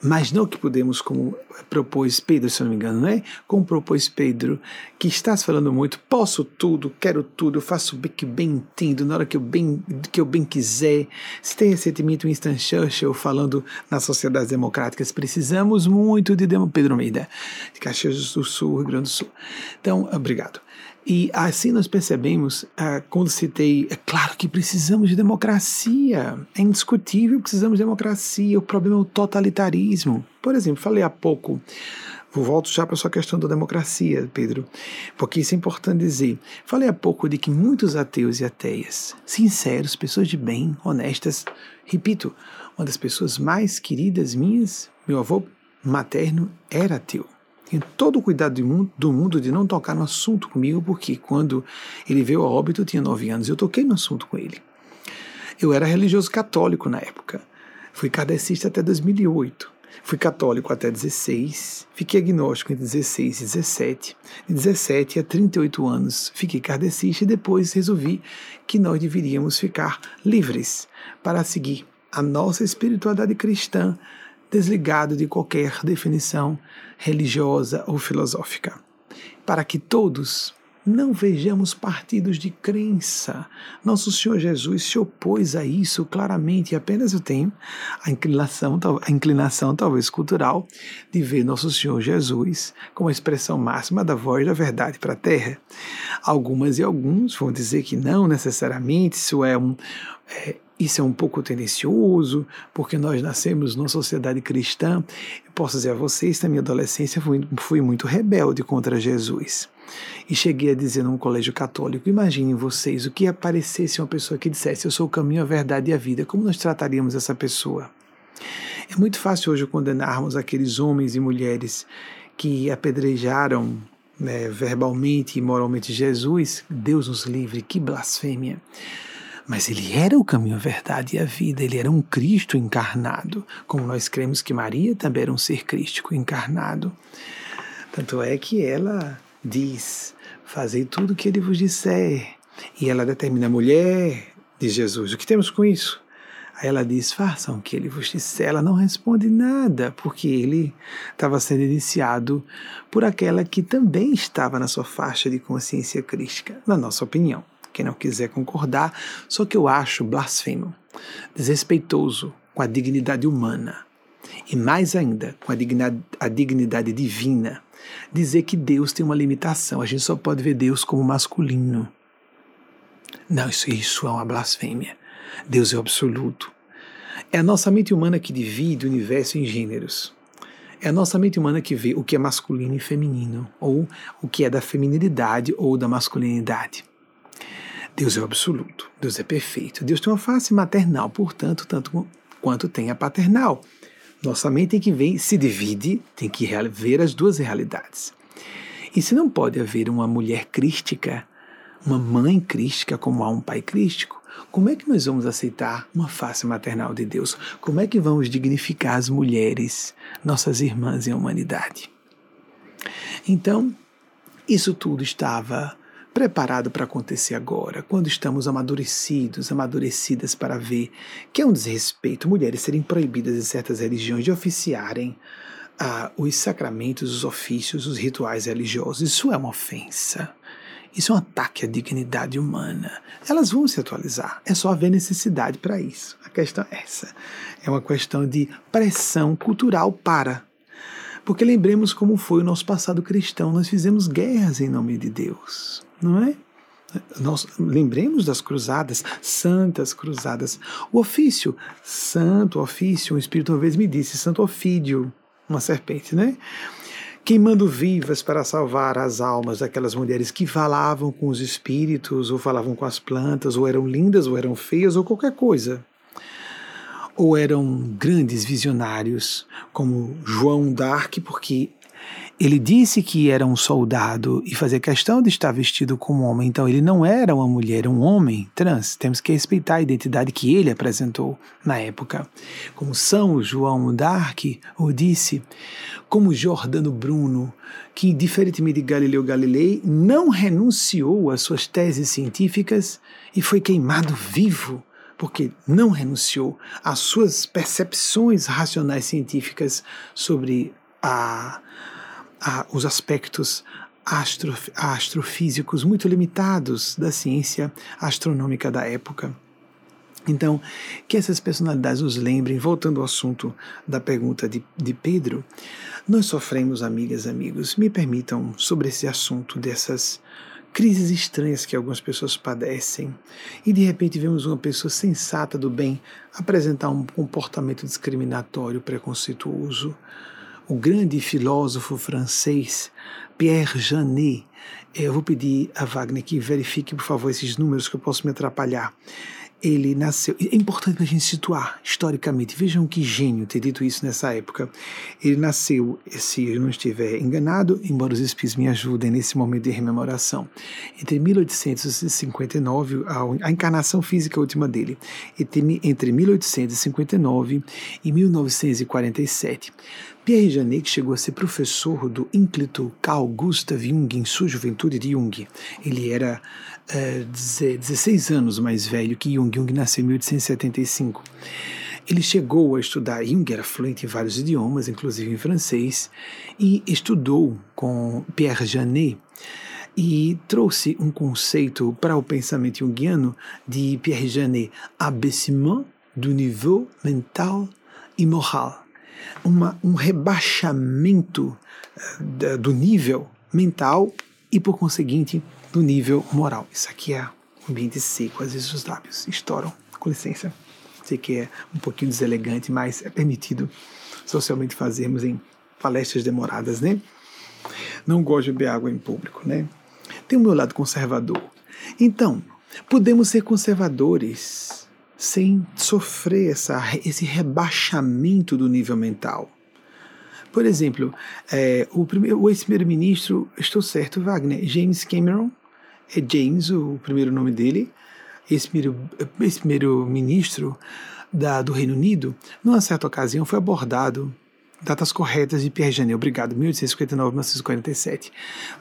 S2: mas não que podemos, como propôs Pedro, se não me engano, não é? Como propôs Pedro, que estás falando muito, posso tudo, quero tudo, faço o que bem entendo, na hora que eu bem, que eu bem quiser. Se tem recentemente Winston Churchill falando nas sociedades democráticas, precisamos muito de Pedro Almeida, de Caxias do Sul, Rio Grande do Sul. Então, obrigado. E assim nós percebemos, ah, quando citei, é claro que precisamos de democracia, é indiscutível que precisamos de democracia, o problema é o totalitarismo. Por exemplo, falei há pouco, volto já para a sua questão da democracia, Pedro, porque isso é importante dizer. Falei há pouco de que muitos ateus e ateias, sinceros, pessoas de bem, honestas, repito, uma das pessoas mais queridas minhas, meu avô materno era ateu tinha todo o cuidado do mundo, do mundo de não tocar no assunto comigo, porque quando ele veio a óbito eu tinha nove anos eu toquei no assunto com ele. Eu era religioso católico na época. Fui kardecista até 2008. Fui católico até 16, fiquei agnóstico entre 16 e 17. De 17 a 38 anos fiquei kardecista e depois resolvi que nós deveríamos ficar livres para seguir a nossa espiritualidade cristã desligado de qualquer definição religiosa ou filosófica, para que todos não vejamos partidos de crença. Nosso Senhor Jesus se opôs a isso claramente, e apenas eu tenho a inclinação, a inclinação talvez cultural, de ver Nosso Senhor Jesus como a expressão máxima da voz da verdade para a terra. Algumas e alguns vão dizer que não necessariamente, isso é um. É, isso é um pouco tendencioso, porque nós nascemos numa sociedade cristã. Eu posso dizer a vocês, na minha adolescência, fui, fui muito rebelde contra Jesus. E cheguei a dizer num colégio católico: imaginem vocês o que aparecesse uma pessoa que dissesse eu sou o caminho, a verdade e a vida. Como nós trataríamos essa pessoa? É muito fácil hoje condenarmos aqueles homens e mulheres que apedrejaram né, verbalmente e moralmente Jesus. Deus nos livre, que blasfêmia! Mas ele era o caminho, a verdade e a vida, ele era um Cristo encarnado, como nós cremos que Maria também era um ser crístico encarnado. Tanto é que ela diz: Fazei tudo o que ele vos disser. E ela determina a mulher de Jesus. O que temos com isso? Aí ela diz: façam o que ele vos disser. Ela não responde nada, porque ele estava sendo iniciado por aquela que também estava na sua faixa de consciência crística, na nossa opinião. Quem não quiser concordar, só que eu acho blasfemo, desrespeitoso com a dignidade humana e mais ainda com a dignidade, a dignidade divina, dizer que Deus tem uma limitação. A gente só pode ver Deus como masculino. Não, isso, isso é uma blasfêmia. Deus é absoluto. É a nossa mente humana que divide o universo em gêneros. É a nossa mente humana que vê o que é masculino e feminino, ou o que é da feminilidade ou da masculinidade. Deus é o absoluto, Deus é perfeito. Deus tem uma face maternal, portanto, tanto quanto tem a paternal. Nossa mente tem que ver, se divide, tem que ver as duas realidades. E se não pode haver uma mulher crística, uma mãe crística como há um pai crístico, como é que nós vamos aceitar uma face maternal de Deus? Como é que vamos dignificar as mulheres, nossas irmãs em humanidade? Então, isso tudo estava preparado para acontecer agora, quando estamos amadurecidos, amadurecidas para ver que é um desrespeito mulheres serem proibidas em certas religiões de oficiarem ah, os sacramentos, os ofícios, os rituais religiosos. Isso é uma ofensa. Isso é um ataque à dignidade humana. Elas vão se atualizar, é só haver necessidade para isso. A questão é essa. É uma questão de pressão cultural para. Porque lembremos como foi o nosso passado cristão. Nós fizemos guerras em nome de Deus não é? Nós lembremos das cruzadas, santas cruzadas. O ofício, santo ofício, o Espírito uma vez me disse, santo ofídio, uma serpente, né? Queimando vivas para salvar as almas daquelas mulheres que falavam com os espíritos, ou falavam com as plantas, ou eram lindas, ou eram feias, ou qualquer coisa. Ou eram grandes visionários, como João d'Arc, porque ele disse que era um soldado e fazia questão de estar vestido como homem, então ele não era uma mulher, um homem trans. Temos que respeitar a identidade que ele apresentou na época. Como São João d'Arc o disse, como Jordano Bruno, que, diferentemente de Galileu Galilei, não renunciou às suas teses científicas e foi queimado vivo porque não renunciou às suas percepções racionais científicas sobre a os aspectos astro, astrofísicos muito limitados da ciência astronômica da época. Então, que essas personalidades nos lembrem, voltando ao assunto da pergunta de, de Pedro, nós sofremos, amigas, amigos, me permitam, sobre esse assunto dessas crises estranhas que algumas pessoas padecem, e de repente vemos uma pessoa sensata do bem apresentar um comportamento discriminatório, preconceituoso, o grande filósofo francês Pierre Janet. Eu vou pedir a Wagner que verifique, por favor, esses números que eu posso me atrapalhar ele nasceu. É importante para a gente situar historicamente. Vejam que gênio ter dito isso nessa época. Ele nasceu, se eu não estiver enganado, embora os espíritos me ajudem nesse momento de rememoração, entre 1859, a, a encarnação física última dele, entre, entre 1859 e 1947. Pierre Janet chegou a ser professor do ínclito Carl Gustav Jung em sua juventude de Jung. Ele era é, 16 anos mais velho que Jung. Jung nasceu em 1875. Ele chegou a estudar, Jung era fluente em vários idiomas, inclusive em francês, e estudou com Pierre Janet e trouxe um conceito para o pensamento junguiano de Pierre Janet, abaissement du niveau mental e moral uma, um rebaixamento uh, do nível mental e, por conseguinte, do nível moral. Isso aqui é um ambiente seco, às vezes os lábios estouram, com licença. Sei que é um pouquinho deselegante, mas é permitido socialmente fazermos em palestras demoradas, né? Não gosto de beber água em público, né? Tem o meu lado conservador. Então, podemos ser conservadores sem sofrer essa, esse rebaixamento do nível mental. Por exemplo, é, o, primeiro, o ex-primeiro-ministro, estou certo, Wagner, James Cameron, é James o primeiro nome dele, ex-primeiro-ministro do Reino Unido, numa certa ocasião foi abordado datas corretas de Pierre Janet, obrigado, 1859 1947.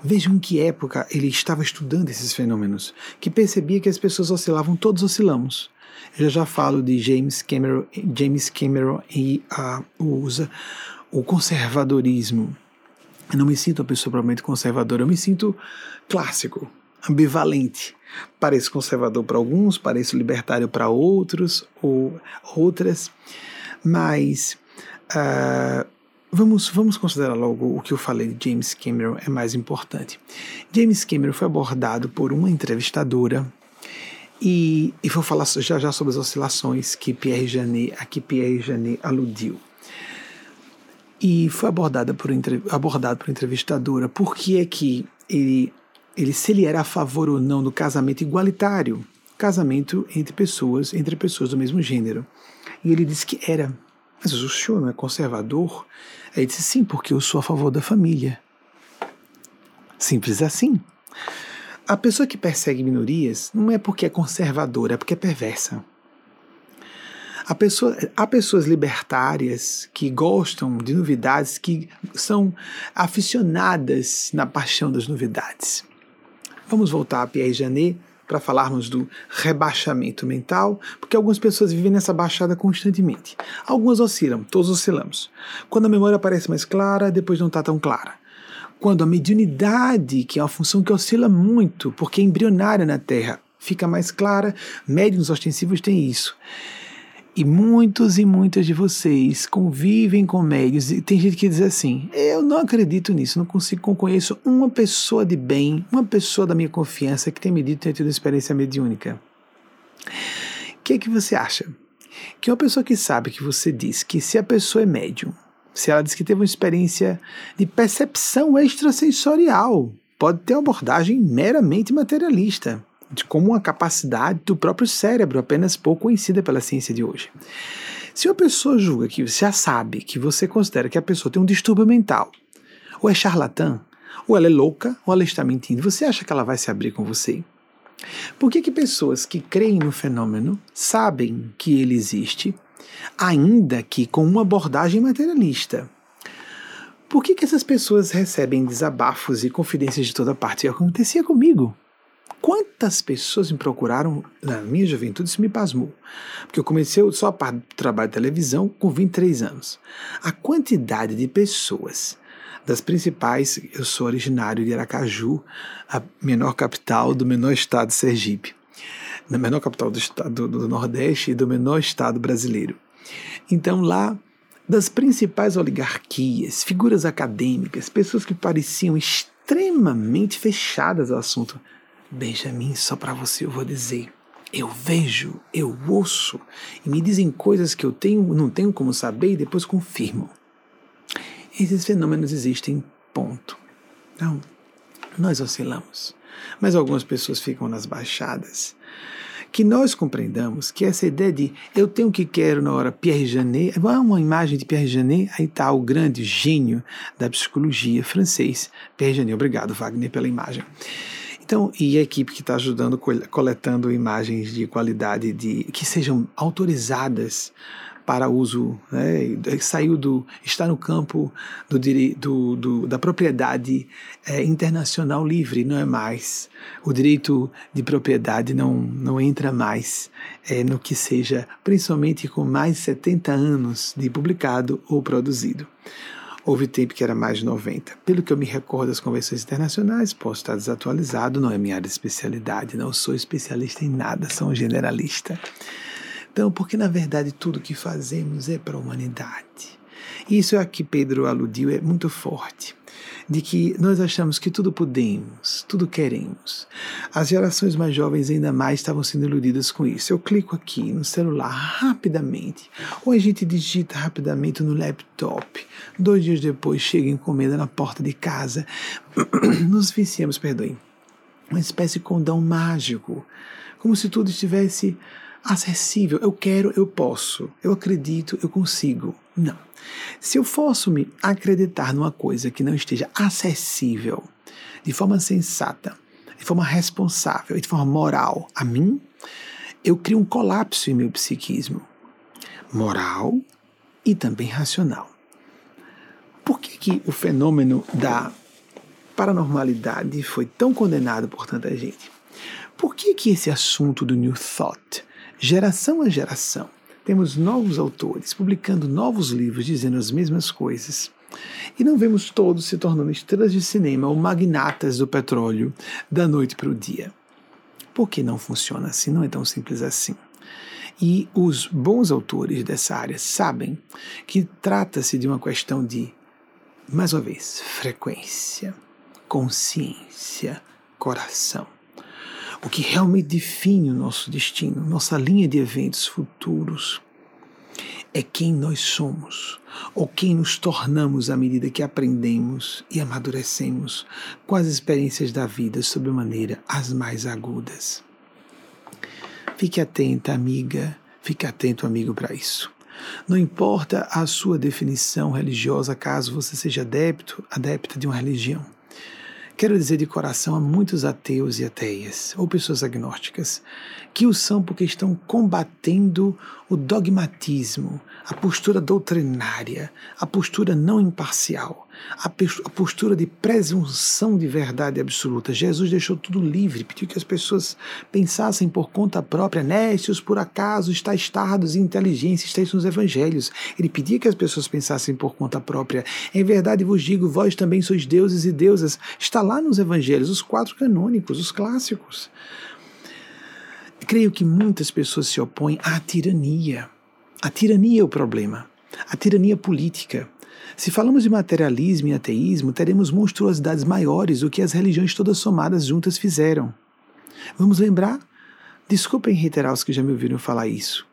S2: Vejam que época ele estava estudando esses fenômenos, que percebia que as pessoas oscilavam, todos oscilamos. Eu já falo de James Cameron, James Cameron e uh, usa o conservadorismo. Eu não me sinto uma pessoa provavelmente conservadora, eu me sinto clássico, ambivalente. Pareço conservador para alguns, pareço libertário para outros ou outras, mas uh, vamos, vamos considerar logo o que eu falei de James Cameron é mais importante. James Cameron foi abordado por uma entrevistadora e, e vou falar já já sobre as oscilações que Pierre Janet, a que Pierre Janet aludiu. E foi abordada por, abordado por entrevistadora por que é que ele, ele, se ele era a favor ou não do casamento igualitário, casamento entre pessoas, entre pessoas do mesmo gênero. E ele disse que era. Mas o senhor não é conservador? Aí disse sim, porque eu sou a favor da família. Simples assim. A pessoa que persegue minorias não é porque é conservadora, é porque é perversa. A pessoa, há pessoas libertárias que gostam de novidades, que são aficionadas na paixão das novidades. Vamos voltar a Pierre Janet para falarmos do rebaixamento mental, porque algumas pessoas vivem nessa baixada constantemente. Algumas oscilam, todos oscilamos. Quando a memória parece mais clara, depois não está tão clara quando a mediunidade, que é uma função que oscila muito, porque é embrionária na Terra, fica mais clara, médiums ostensivos têm isso. E muitos e muitas de vocês convivem com médios e tem gente que diz assim: eu não acredito nisso, não consigo, não conheço uma pessoa de bem, uma pessoa da minha confiança que tem me dito ter tido experiência mediúnica. O que é que você acha? Que uma pessoa que sabe que você diz que se a pessoa é médium, se ela diz que teve uma experiência de percepção extrasensorial, pode ter uma abordagem meramente materialista, como uma capacidade do próprio cérebro, apenas pouco conhecida pela ciência de hoje. Se uma pessoa julga que você já sabe, que você considera que a pessoa tem um distúrbio mental, ou é charlatã, ou ela é louca, ou ela está mentindo, você acha que ela vai se abrir com você? Por que, que pessoas que creem no fenômeno sabem que ele existe, ainda que com uma abordagem materialista. Por que, que essas pessoas recebem desabafos e confidências de toda parte? Isso acontecia comigo. Quantas pessoas me procuraram na minha juventude? Isso me pasmou. Porque eu comecei só a parte do trabalho de televisão com 23 anos. A quantidade de pessoas das principais, eu sou originário de Aracaju, a menor capital do menor estado de Sergipe, na menor capital do estado do Nordeste e do menor estado brasileiro. Então lá, das principais oligarquias, figuras acadêmicas, pessoas que pareciam extremamente fechadas ao assunto. Benjamin, só para você eu vou dizer. Eu vejo, eu ouço e me dizem coisas que eu tenho, não tenho como saber e depois confirmam. Esses fenômenos existem, ponto. Então, nós oscilamos, mas algumas pessoas ficam nas baixadas que nós compreendamos que essa ideia de eu tenho o que quero na hora Pierre Janet, é uma imagem de Pierre Janet, aí está o grande gênio da psicologia francês, Pierre Janet. Obrigado, Wagner, pela imagem. Então, e a equipe que está ajudando, coletando imagens de qualidade de que sejam autorizadas para uso, né, saiu do está no campo do, do, do da propriedade é, internacional livre, não é mais o direito de propriedade não não entra mais é, no que seja, principalmente com mais de 70 anos de publicado ou produzido. Houve tempo que era mais de 90. Pelo que eu me recordo das convenções internacionais, posso estar desatualizado, não é minha área de especialidade, não sou especialista em nada, sou um generalista. Então, porque na verdade tudo que fazemos é para a humanidade. Isso é a que Pedro aludiu, é muito forte, de que nós achamos que tudo podemos, tudo queremos. As gerações mais jovens ainda mais estavam sendo iludidas com isso. Eu clico aqui no celular rapidamente, ou a gente digita rapidamente no laptop. Dois dias depois chega encomenda na porta de casa. (clears throat) Nos viciamos, perdoem, uma espécie de condão mágico, como se tudo estivesse acessível. Eu quero, eu posso. Eu acredito, eu consigo. Não. Se eu fosse me acreditar numa coisa que não esteja acessível de forma sensata, de forma responsável e de forma moral a mim, eu crio um colapso em meu psiquismo moral e também racional. Por que, que o fenômeno da paranormalidade foi tão condenado por tanta gente? Por que, que esse assunto do New Thought, geração a geração, temos novos autores publicando novos livros dizendo as mesmas coisas? E não vemos todos se tornando estrelas de cinema ou magnatas do petróleo da noite para o dia. Por que não funciona assim? Não é tão simples assim. E os bons autores dessa área sabem que trata-se de uma questão de, mais uma vez, frequência, consciência, coração. O que realmente define o nosso destino, nossa linha de eventos futuros, é quem nós somos, ou quem nos tornamos à medida que aprendemos e amadurecemos com as experiências da vida sob maneira as mais agudas. Fique atenta, amiga, fique atento, amigo, para isso. Não importa a sua definição religiosa, caso você seja adepto, adepta de uma religião. Quero dizer de coração a muitos ateus e ateias, ou pessoas agnósticas, que o são porque estão combatendo o dogmatismo, a postura doutrinária, a postura não imparcial, a, postura de presunção de verdade absoluta. Jesus deixou tudo livre, pediu que as pessoas pensassem por conta própria. Nécios, por acaso, está tardos e inteligência, está isso nos evangelhos. Ele pedia que as pessoas pensassem por conta própria. Em verdade vos digo, vós também sois deuses e deusas. Está lá nos evangelhos, os quatro canônicos, os clássicos. Creio que muitas pessoas se opõem à tirania. A tirania é o problema. A tirania política. Se falamos de materialismo e ateísmo, teremos monstruosidades maiores do que as religiões todas somadas juntas fizeram. Vamos lembrar? Desculpem reiterar os que já me ouviram falar isso.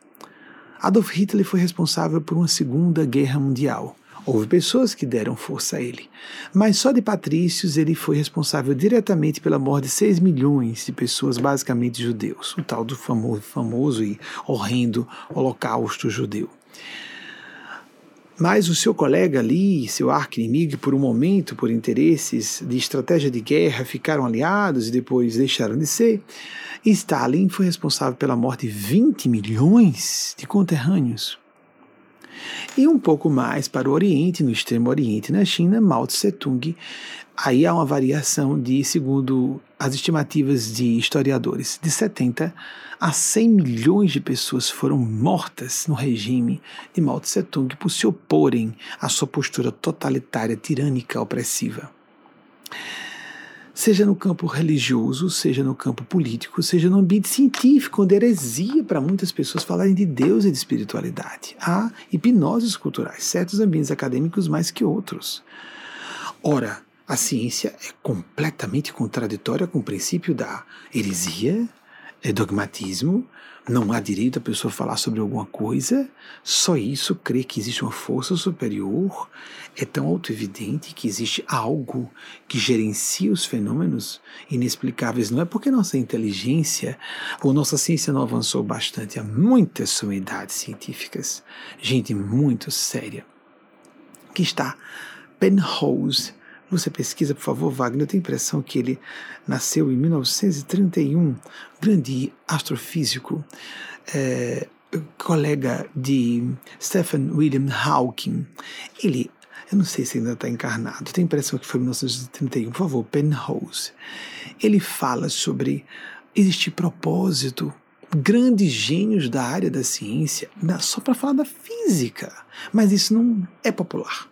S2: Adolf Hitler foi responsável por uma Segunda Guerra Mundial. Houve pessoas que deram força a ele, mas só de patrícios ele foi responsável diretamente pela morte de 6 milhões de pessoas, basicamente judeus, o tal do famoso, famoso e horrendo Holocausto judeu. Mas o seu colega ali, seu arqui-inimigo, por um momento, por interesses de estratégia de guerra, ficaram aliados e depois deixaram de ser. Stalin foi responsável pela morte de 20 milhões de conterrâneos. E um pouco mais para o Oriente, no extremo Oriente, na China, Mao Tse-tung. Aí há uma variação de, segundo as estimativas de historiadores, de 70 a 100 milhões de pessoas foram mortas no regime de Mao Tse-tung por se oporem à sua postura totalitária, tirânica, opressiva seja no campo religioso, seja no campo político, seja no ambiente científico, onde heresia para muitas pessoas falarem de Deus e de espiritualidade. Há hipnoses culturais, certos ambientes acadêmicos mais que outros. Ora, a ciência é completamente contraditória com o princípio da heresia, é dogmatismo, não há direito a pessoa falar sobre alguma coisa, só isso crê que existe uma força superior, é tão autoevidente que existe algo que gerencia os fenômenos inexplicáveis. Não é porque nossa inteligência ou nossa ciência não avançou bastante, há muitas sumidades científicas, gente muito séria, que está Penrose você pesquisa, por favor, Wagner. Eu tenho a impressão que ele nasceu em 1931, grande astrofísico, é, colega de Stephen William Hawking. Ele, eu não sei se ainda está encarnado, tenho a impressão que foi em 1931, por favor, Penrose. Ele fala sobre existir propósito grandes gênios da área da ciência, só para falar da física, mas isso não é popular.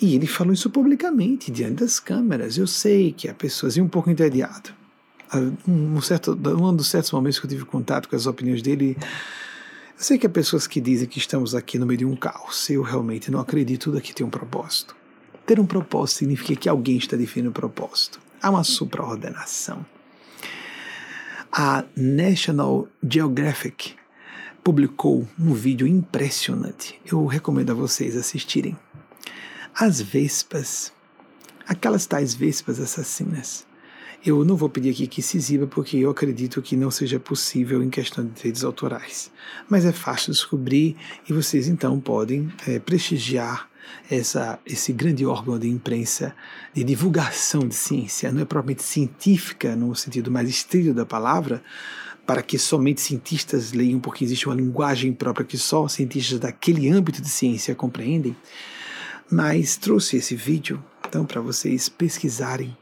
S2: E ele falou isso publicamente, diante das câmeras. Eu sei que há pessoas, e um pouco entediado. Um, certo, um dos certos momentos que eu tive contato com as opiniões dele, eu sei que há pessoas que dizem que estamos aqui no meio de um caos. Eu realmente não acredito, tudo aqui tem um propósito. Ter um propósito significa que alguém está definindo o propósito. Há uma supraordenação. A National Geographic publicou um vídeo impressionante. Eu recomendo a vocês assistirem as vespas, aquelas tais vespas assassinas. Eu não vou pedir aqui que se exiba, porque eu acredito que não seja possível em questão de direitos autorais. Mas é fácil descobrir e vocês então podem é, prestigiar essa, esse grande órgão de imprensa de divulgação de ciência. Não é propriamente científica no sentido mais estrito da palavra, para que somente cientistas leiam, porque existe uma linguagem própria que só cientistas daquele âmbito de ciência compreendem mas trouxe esse vídeo então para vocês pesquisarem.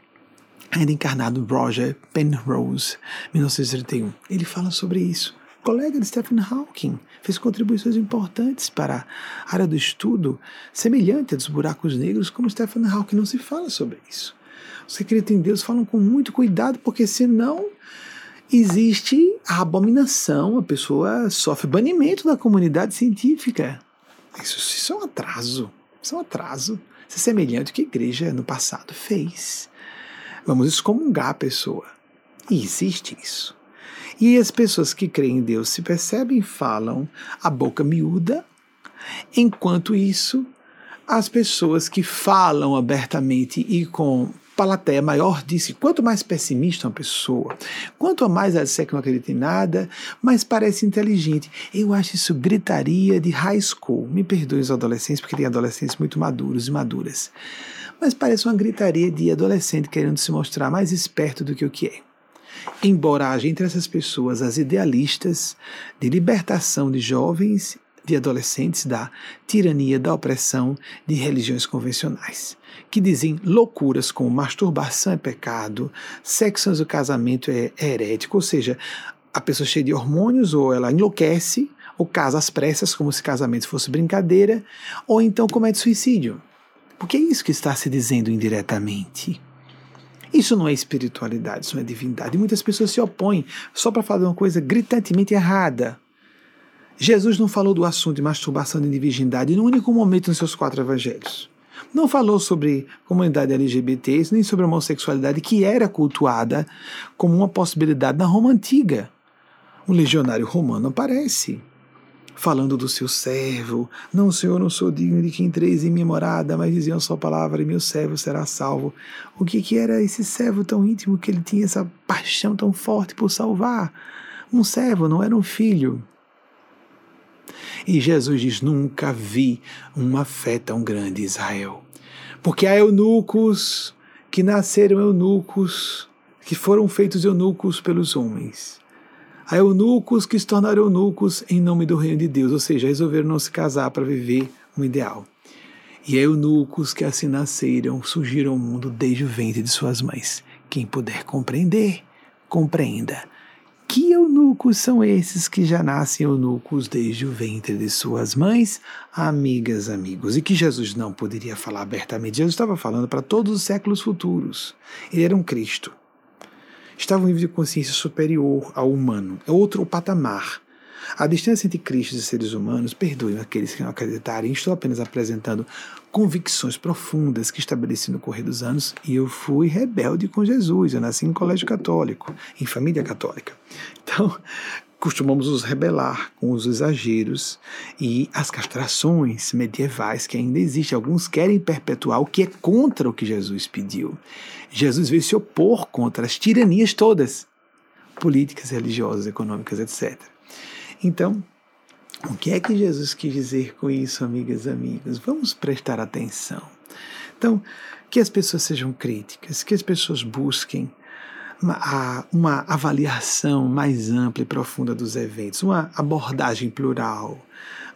S2: Ainda encarnado Roger Penrose, 1931. Ele fala sobre isso. Colega de Stephen Hawking, fez contribuições importantes para a área do estudo, semelhante a dos buracos negros, como Stephen Hawking. Não se fala sobre isso. Os que em Deus falam com muito cuidado, porque senão existe a abominação, a pessoa sofre banimento da comunidade científica. Isso, isso é um atraso. Isso é um atraso. É semelhante ao que a igreja no passado fez. Vamos excomungar a pessoa. E existe isso. E as pessoas que creem em Deus se percebem, falam a boca miúda, enquanto isso, as pessoas que falam abertamente e com Palateia maior disse: quanto mais pessimista uma pessoa, quanto mais ela disser que não acredita em nada, mais parece inteligente. Eu acho isso gritaria de high school. Me perdoe os adolescentes, porque tem adolescentes muito maduros e maduras. Mas parece uma gritaria de adolescente querendo se mostrar mais esperto do que o que é. Embora haja entre essas pessoas as idealistas de libertação de jovens de adolescentes da tirania, da opressão de religiões convencionais, que dizem loucuras como masturbação é pecado, sexo antes do casamento é, herético, ou seja, a pessoa cheia de hormônios ou ela enlouquece, ou casa às pressas como se casamento fosse brincadeira, ou então comete suicídio. Porque é isso que está se dizendo indiretamente. Isso não é espiritualidade, isso não é divindade. Muitas pessoas se opõem só para falar uma coisa gritantemente errada. Jesus não falou do assunto de masturbação e de virgindade em um único momento nos seus quatro evangelhos. Não falou sobre comunidade LGBT, nem sobre homossexualidade, que era cultuada como uma possibilidade na Roma antiga. O legionário romano aparece falando do seu servo. Não, Senhor, não sou digno de que entreis em minha morada, mas diziam só palavra e meu servo será salvo. O que, que era esse servo tão íntimo que ele tinha essa paixão tão forte por salvar? Um servo, não era um filho. E Jesus diz: Nunca vi uma fé tão grande, Israel. Porque há eunucos que nasceram eunucos, que foram feitos eunucos pelos homens. Há eunucos que se tornaram eunucos em nome do reino de Deus, ou seja, resolveram não se casar para viver um ideal. E há eunucos que assim nasceram, surgiram ao mundo desde o ventre de suas mães. Quem puder compreender, compreenda. Que eunucos são esses que já nascem eunucos desde o ventre de suas mães? Amigas, amigos, e que Jesus não poderia falar abertamente. Jesus estava falando para todos os séculos futuros. Ele era um Cristo. Estava um nível de consciência superior ao humano, é outro patamar. A distância entre Cristo e seres humanos, perdoem aqueles que não acreditarem, estou apenas apresentando convicções profundas que estabeleci no correr dos anos e eu fui rebelde com Jesus. Eu nasci em colégio católico, em família católica. Então, costumamos nos rebelar com os exageros e as castrações medievais que ainda existem. Alguns querem perpetuar o que é contra o que Jesus pediu. Jesus veio se opor contra as tiranias todas, políticas, religiosas, econômicas, etc. Então, o que é que Jesus quis dizer com isso, amigas e amigos? Vamos prestar atenção. Então, que as pessoas sejam críticas, que as pessoas busquem uma, uma avaliação mais ampla e profunda dos eventos, uma abordagem plural,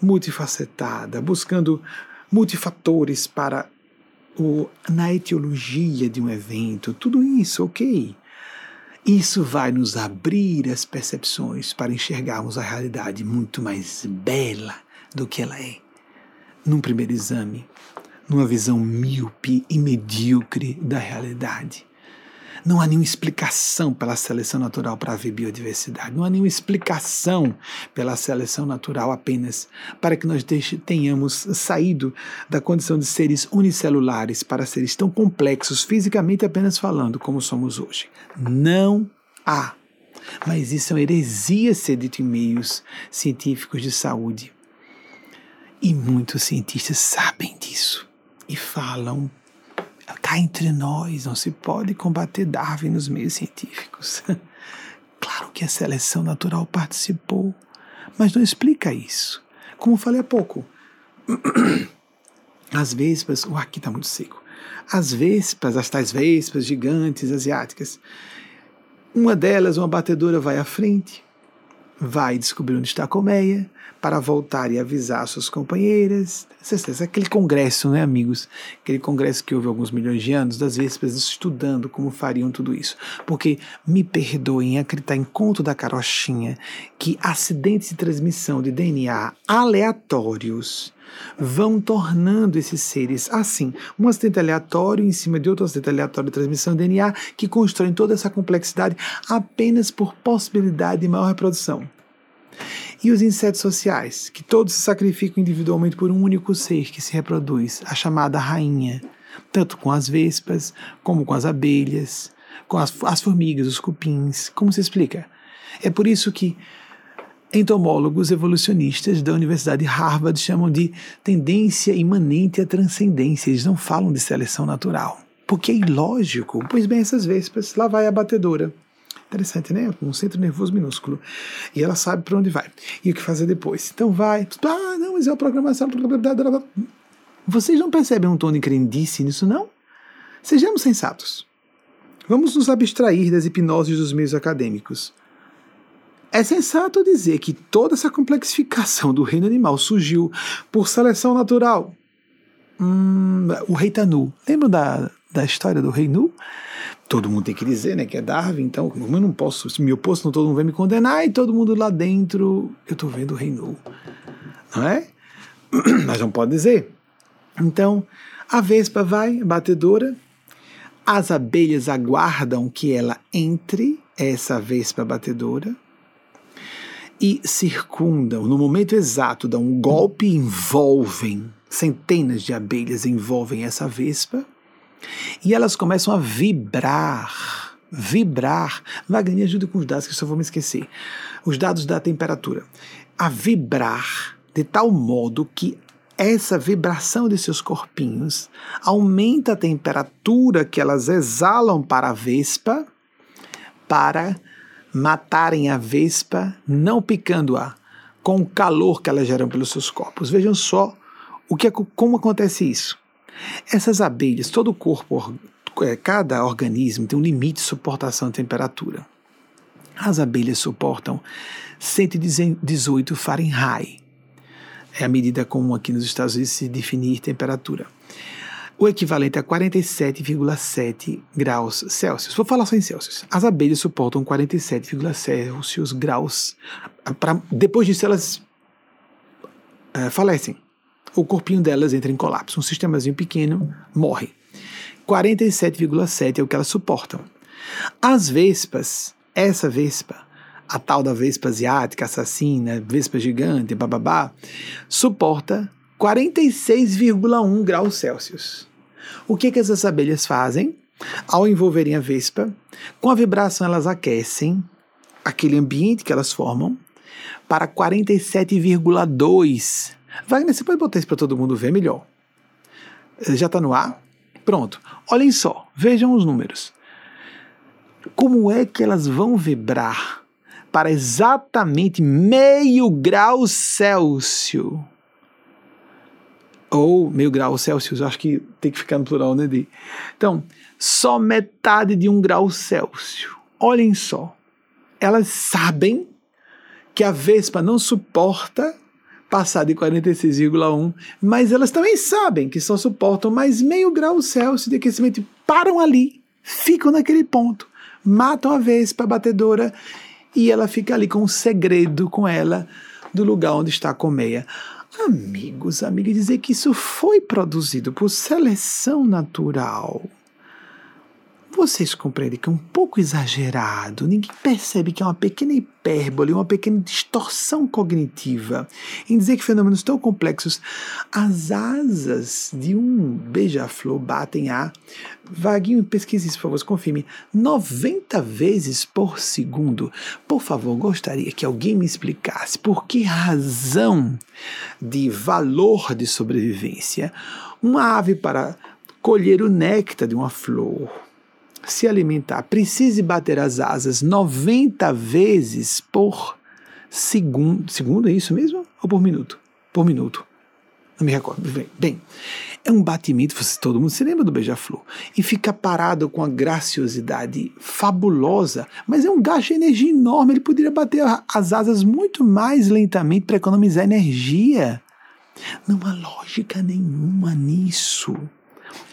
S2: multifacetada, buscando multifatores para o, na etiologia de um evento, tudo isso, ok. Isso vai nos abrir as percepções para enxergarmos a realidade muito mais bela do que ela é. Num primeiro exame, numa visão míope e medíocre da realidade. Não há nenhuma explicação pela seleção natural para haver biodiversidade. Não há nenhuma explicação pela seleção natural apenas para que nós tenhamos saído da condição de seres unicelulares para seres tão complexos fisicamente apenas falando como somos hoje. Não há. Mas isso é uma heresia ser dito em meios científicos de saúde. E muitos cientistas sabem disso e falam cá entre nós, não se pode combater Darwin nos meios científicos. (laughs) claro que a seleção natural participou, mas não explica isso. Como falei há pouco, (clears throat) as vespas, o aqui está muito seco, as vespas, as tais vespas gigantes asiáticas, uma delas, uma batedora, vai à frente, vai descobrir onde está a colmeia para voltar e avisar suas companheiras. Aquele congresso, né, amigos? Aquele congresso que houve alguns milhões de anos, das vésperas, estudando como fariam tudo isso. Porque, me perdoem acreditar em conto da carochinha que acidentes de transmissão de DNA aleatórios vão tornando esses seres assim, um acidente aleatório em cima de outro acidente aleatório de transmissão de DNA que constroem toda essa complexidade apenas por possibilidade de maior reprodução. E os insetos sociais, que todos se sacrificam individualmente por um único ser que se reproduz, a chamada rainha, tanto com as vespas, como com as abelhas, com as, as formigas, os cupins. Como se explica? É por isso que entomólogos evolucionistas da Universidade de Harvard chamam de tendência imanente à transcendência. Eles não falam de seleção natural, porque é ilógico. Pois bem, essas vespas, lá vai a batedora. Interessante, né? Um centro nervoso minúsculo. E ela sabe para onde vai e o que fazer depois. Então vai, ah, não, mas é a programação. Vocês não percebem um tom de crendice nisso, não? Sejamos sensatos. Vamos nos abstrair das hipnoses dos meios acadêmicos. É sensato dizer que toda essa complexificação do reino animal surgiu por seleção natural. Hum, o rei Tanu. Lembra da, da história do rei Nu? Todo mundo tem que dizer, né, que é Darwin, então como eu não posso, me oposto, não todo mundo vai me condenar, e todo mundo lá dentro, eu estou vendo o rei Nu. Não é? (clears throat) Mas não pode dizer. Então, a vespa vai, batedora, as abelhas aguardam que ela entre, essa vespa batedora, e circundam, no momento exato, dão um golpe envolvem, centenas de abelhas envolvem essa vespa, e elas começam a vibrar, vibrar. Wagner, ajuda com os dados que eu só vou me esquecer. Os dados da temperatura. A vibrar de tal modo que essa vibração de seus corpinhos aumenta a temperatura que elas exalam para a vespa para matarem a vespa, não picando-a, com o calor que elas geram pelos seus corpos. Vejam só o que é, como acontece isso. Essas abelhas, todo o corpo, é, cada organismo tem um limite de suportação à temperatura. As abelhas suportam 118 Fahrenheit. É a medida comum aqui nos Estados Unidos se definir temperatura o equivalente a 47,7 graus Celsius. Vou falar só em Celsius. As abelhas suportam 47,7 graus. Pra, depois disso, elas é, falecem. O corpinho delas entra em colapso. Um sistemazinho pequeno morre. 47,7 é o que elas suportam. As vespas, essa vespa, a tal da vespa asiática, assassina, vespa gigante, bababá, suporta 46,1 graus Celsius. O que, que essas abelhas fazem? Ao envolverem a vespa, com a vibração elas aquecem aquele ambiente que elas formam para 47,2. Wagner, você pode botar isso para todo mundo ver melhor? Já está no ar? Pronto. Olhem só, vejam os números. Como é que elas vão vibrar para exatamente meio grau Celsius? ou meio grau Celsius, acho que tem que ficar no plural, né, Di? Então, só metade de um grau Celsius. Olhem só, elas sabem que a Vespa não suporta passar de 46,1, mas elas também sabem que só suportam mais meio grau Celsius de aquecimento. Param ali, ficam naquele ponto, matam a Vespa batedora e ela fica ali com um segredo com ela do lugar onde está a colmeia. Amigos, amigas, dizer que isso foi produzido por seleção natural. Vocês compreendem que é um pouco exagerado, ninguém percebe que é uma pequena hipérbole, uma pequena distorção cognitiva em dizer que fenômenos tão complexos, as asas de um beija-flor batem a, Vaguinho, pesquise isso, por favor, confirme, 90 vezes por segundo. Por favor, gostaria que alguém me explicasse por que razão de valor de sobrevivência uma ave para colher o néctar de uma flor se alimentar, precise bater as asas 90 vezes por segundo. Segundo é isso mesmo? Ou por minuto? Por minuto. Não me recordo. Bem, é um batimento, todo mundo se lembra do beija-flor, e fica parado com a graciosidade fabulosa, mas é um gasto de energia enorme. Ele poderia bater as asas muito mais lentamente para economizar energia. Não há lógica nenhuma nisso.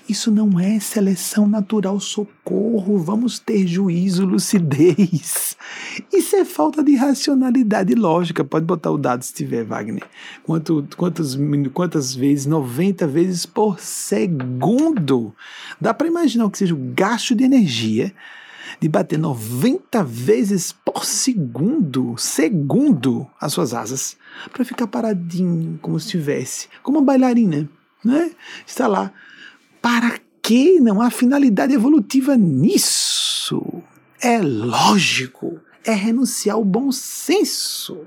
S2: Isso não é seleção natural, socorro. Vamos ter juízo, lucidez. Isso é falta de racionalidade lógica. Pode botar o dado se tiver, Wagner. Quanto, quantos, quantas vezes? 90 vezes por segundo. Dá para imaginar o que seja o gasto de energia de bater 90 vezes por segundo, segundo, as suas asas, para ficar paradinho, como se estivesse, como uma bailarina, né? Está lá para que não há finalidade evolutiva nisso? É lógico, é renunciar ao bom senso.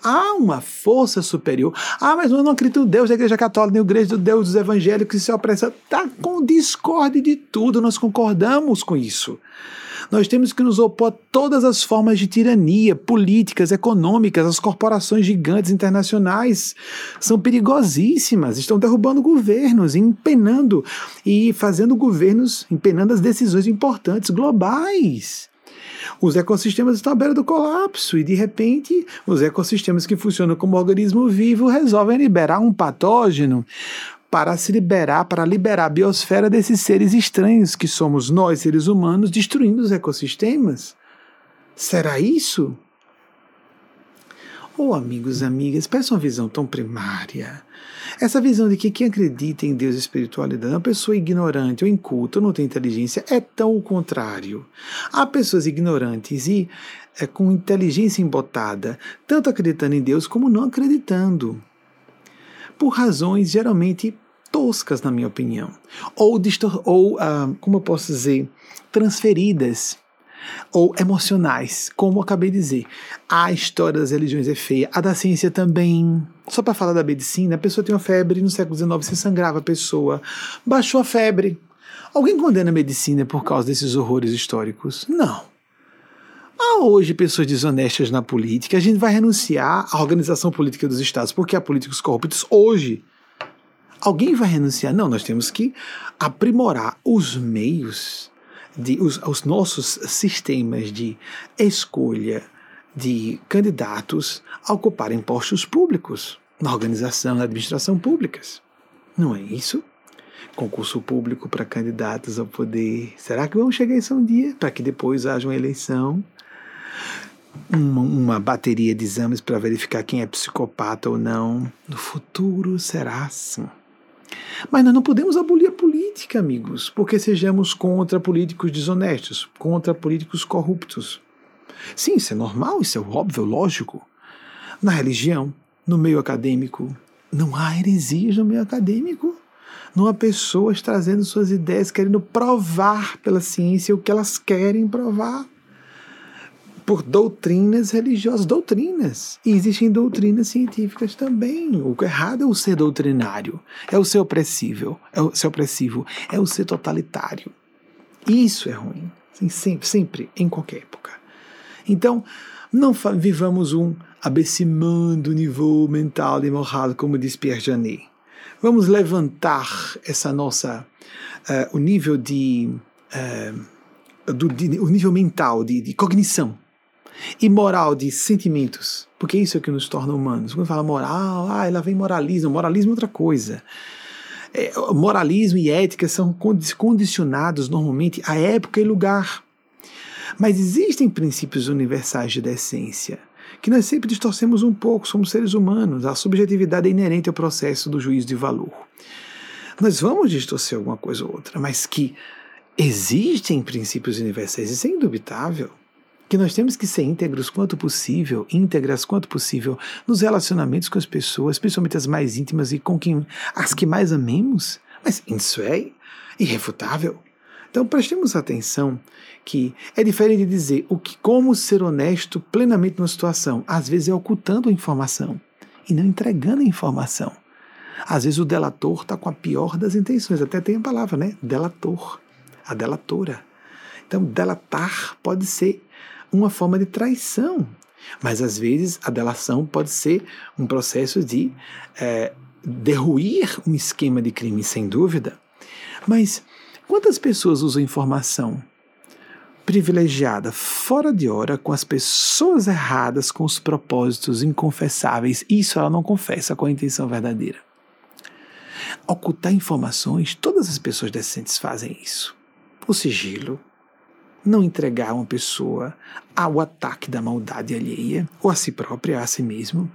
S2: Há uma força superior. Ah, mas eu não acredito no Deus da Igreja Católica, nem o Igreja do Deus dos evangélicos que se opressa. Está com discórdia de tudo, nós concordamos com isso. Nós temos que nos opor a todas as formas de tirania, políticas, econômicas, as corporações gigantes internacionais são perigosíssimas, estão derrubando governos, empenando e fazendo governos, empenando as decisões importantes globais. Os ecossistemas estão à beira do colapso e, de repente, os ecossistemas que funcionam como organismo vivo resolvem liberar um patógeno para se liberar, para liberar a biosfera desses seres estranhos que somos nós, seres humanos, destruindo os ecossistemas? Será isso? Oh, amigos amigas, peçam uma visão tão primária. Essa visão de que quem acredita em Deus e espiritualidade é uma pessoa ignorante ou inculta ou não tem inteligência é tão o contrário. Há pessoas ignorantes e é, com inteligência embotada, tanto acreditando em Deus como não acreditando por razões geralmente toscas, na minha opinião, ou, ou uh, como eu posso dizer, transferidas ou emocionais, como eu acabei de dizer. A história das religiões é feia, a da ciência também. Só para falar da medicina, a pessoa tem uma febre, no século XIX se sangrava a pessoa, baixou a febre. Alguém condena a medicina por causa desses horrores históricos? Não. Há hoje pessoas desonestas na política, a gente vai renunciar à organização política dos estados porque há políticos corruptos hoje. Alguém vai renunciar? Não, nós temos que aprimorar os meios, de, os, os nossos sistemas de escolha de candidatos a ocuparem postos públicos na organização, na administração públicas. Não é isso? Concurso público para candidatos ao poder. Será que vamos chegar a isso um dia? Para que depois haja uma eleição uma, uma bateria de exames para verificar quem é psicopata ou não. No futuro será assim. Mas nós não podemos abolir a política, amigos, porque sejamos contra políticos desonestos, contra políticos corruptos. Sim, isso é normal, isso é óbvio, lógico. Na religião, no meio acadêmico, não há heresias no meio acadêmico. Não há pessoas trazendo suas ideias, querendo provar pela ciência o que elas querem provar por doutrinas religiosas, doutrinas. E existem doutrinas científicas também. O errado é o ser doutrinário, é o ser opressivo, é o ser opressivo, é o ser totalitário. Isso é ruim, sempre, sempre, em qualquer época. Então, não vivamos um abecimando o nível mental e moral, como diz Pierre Janet. Vamos levantar essa nossa, uh, o nível de, uh, do, de, o nível mental de, de cognição e moral de sentimentos, porque isso é o que nos torna humanos. Quando fala moral, ah, ela vem moralismo. Moralismo é outra coisa. É, moralismo e ética são condicionados normalmente a época e lugar. Mas existem princípios universais de decência que nós sempre distorcemos um pouco, somos seres humanos, a subjetividade é inerente ao processo do juízo de valor. Nós vamos distorcer alguma coisa ou outra, mas que existem princípios universais, isso é indubitável que nós temos que ser íntegros quanto possível, íntegras quanto possível nos relacionamentos com as pessoas, principalmente as mais íntimas e com quem as que mais amemos. Mas isso é irrefutável. Então prestemos atenção que é diferente de dizer o que como ser honesto plenamente numa situação, às vezes é ocultando a informação e não entregando a informação. Às vezes o delator está com a pior das intenções, até tem a palavra, né? Delator, a delatora. Então, delatar pode ser uma forma de traição. Mas às vezes a delação pode ser um processo de é, derruir um esquema de crime, sem dúvida, mas quantas pessoas usam informação privilegiada, fora de hora, com as pessoas erradas, com os propósitos inconfessáveis? Isso ela não confessa com a intenção verdadeira. Ocultar informações, todas as pessoas decentes fazem isso. O sigilo, não entregar uma pessoa ao ataque da maldade alheia, ou a si própria, a si mesmo.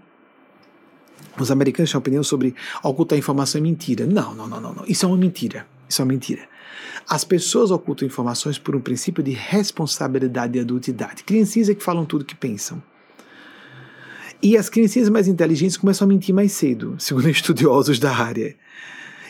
S2: Os americanos têm opinião sobre ocultar informação é mentira. Não, não, não, não, não. Isso é uma mentira. Isso é uma mentira. As pessoas ocultam informações por um princípio de responsabilidade e adultidade. Criancinhas é que falam tudo que pensam. E as criancinhas mais inteligentes começam a mentir mais cedo, (laughs) segundo estudiosos da área.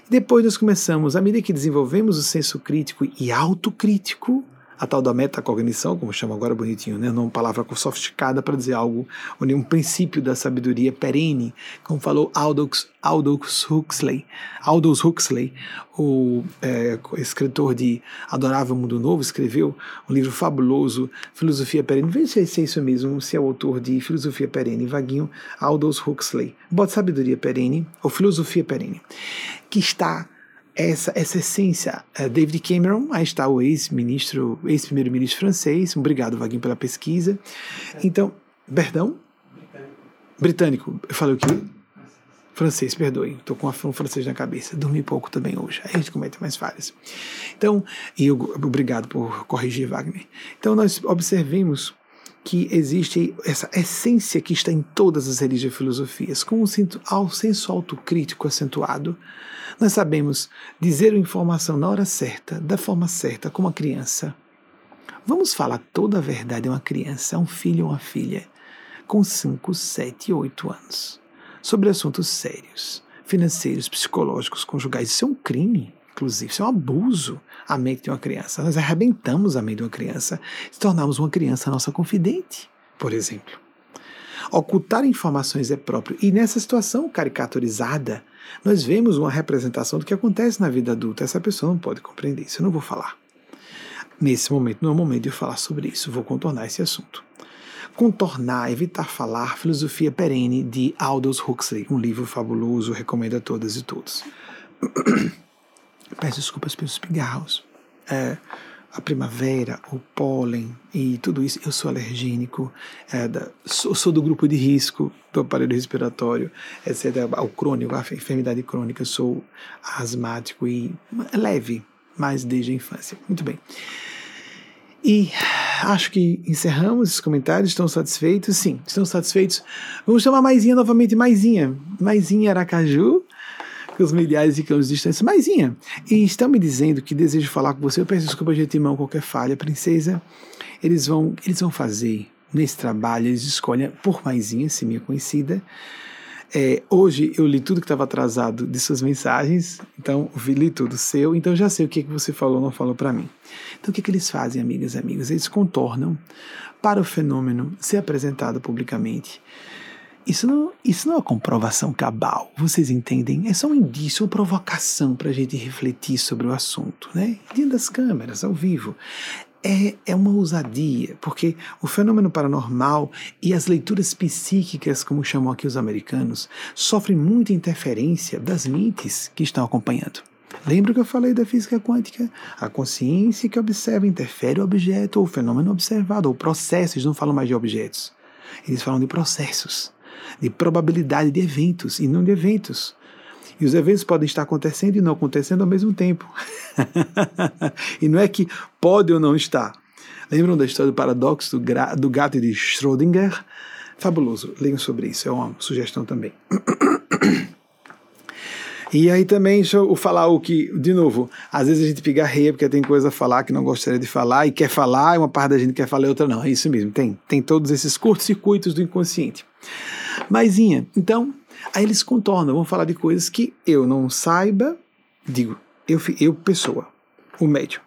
S2: Depois nós começamos, à medida que desenvolvemos o senso crítico e autocrítico, a tal da metacognição, como chama agora bonitinho, né? uma palavra sofisticada para dizer algo, um princípio da sabedoria perene, como falou Aldous, Aldous Huxley. Aldous Huxley, o é, escritor de Adorável Mundo Novo, escreveu um livro fabuloso, Filosofia Perene. Veja se é isso mesmo, se é o autor de Filosofia Perene, vaguinho, Aldous Huxley. Bota Sabedoria Perene, ou Filosofia Perene, que está essa, essa essência. Uh, David Cameron, aí está o ex-ministro, ex-primeiro-ministro francês. Obrigado, Vaguinho, pela pesquisa. Então, perdão? Britânico. Eu falei o quê? Francês, perdoe. Estou com um francês na cabeça. Dormi pouco também hoje. Aí a gente comete mais falhas. Então, e eu, obrigado por corrigir, Wagner. Então, nós observemos que existe essa essência que está em todas as religiões e filosofias, com um senso autocrítico acentuado, nós sabemos dizer a informação na hora certa, da forma certa, como a criança. Vamos falar toda a verdade a uma criança, a um filho ou uma filha, com 5, 7, 8 anos, sobre assuntos sérios, financeiros, psicológicos, conjugais. Isso é um crime, inclusive, isso é um abuso à mente de uma criança. Nós arrebentamos a mente de uma criança se tornarmos uma criança nossa confidente, por exemplo. Ocultar informações é próprio. E nessa situação caricaturizada, nós vemos uma representação do que acontece na vida adulta. Essa pessoa não pode compreender isso. Eu não vou falar. Nesse momento, não é o momento de eu falar sobre isso. Vou contornar esse assunto. Contornar, evitar falar, Filosofia Perene, de Aldous Huxley, um livro fabuloso, recomendo a todas e todos. Peço desculpas pelos pigarros. É, a primavera, o pólen e tudo isso. Eu sou alergênico, é, da, sou, sou, do grupo de risco do aparelho respiratório, etc. O crônico, a enfermidade crônica, sou asmático e leve, mas desde a infância. Muito bem. E acho que encerramos esses comentários. Estão satisfeitos? Sim, estão satisfeitos. Vamos chamar Maisinha novamente, Maisinha. Maisinha Aracaju que os milhares de quilômetros de distância. Maisinha, e estão me dizendo que desejo falar com você. Eu peço desculpa de antemão qualquer falha, princesa. Eles vão, eles vão fazer nesse trabalho, eles escolhem por Maisinha, se minha conhecida. É, hoje eu li tudo que estava atrasado de suas mensagens, então li tudo seu, então já sei o que, que você falou ou não falou para mim. Então o que, que eles fazem, amigas e amigos? Eles contornam para o fenômeno ser apresentado publicamente isso não, isso não é comprovação cabal, vocês entendem? É só um indício, uma provocação para a gente refletir sobre o assunto, né? Diante das câmeras, ao vivo. É, é uma ousadia, porque o fenômeno paranormal e as leituras psíquicas, como chamam aqui os americanos, sofrem muita interferência das mentes que estão acompanhando. Lembra que eu falei da física quântica? A consciência que observa interfere o objeto ou o fenômeno observado, ou processos, não falam mais de objetos. Eles falam de processos de probabilidade de eventos e não de eventos. E os eventos podem estar acontecendo e não acontecendo ao mesmo tempo. (laughs) e não é que pode ou não estar. Lembram da história do paradoxo do, do gato de Schrödinger? Fabuloso. Leiam sobre isso, é uma sugestão também. (coughs) E aí também, deixa eu falar o que, de novo, às vezes a gente pigarreia porque tem coisa a falar que não gostaria de falar e quer falar, e uma parte da gente quer falar e outra não. É isso mesmo, tem. Tem todos esses curtos-circuitos do inconsciente. Maisinha, então, aí eles contornam, vão falar de coisas que eu não saiba, digo, eu, eu pessoa, o médium,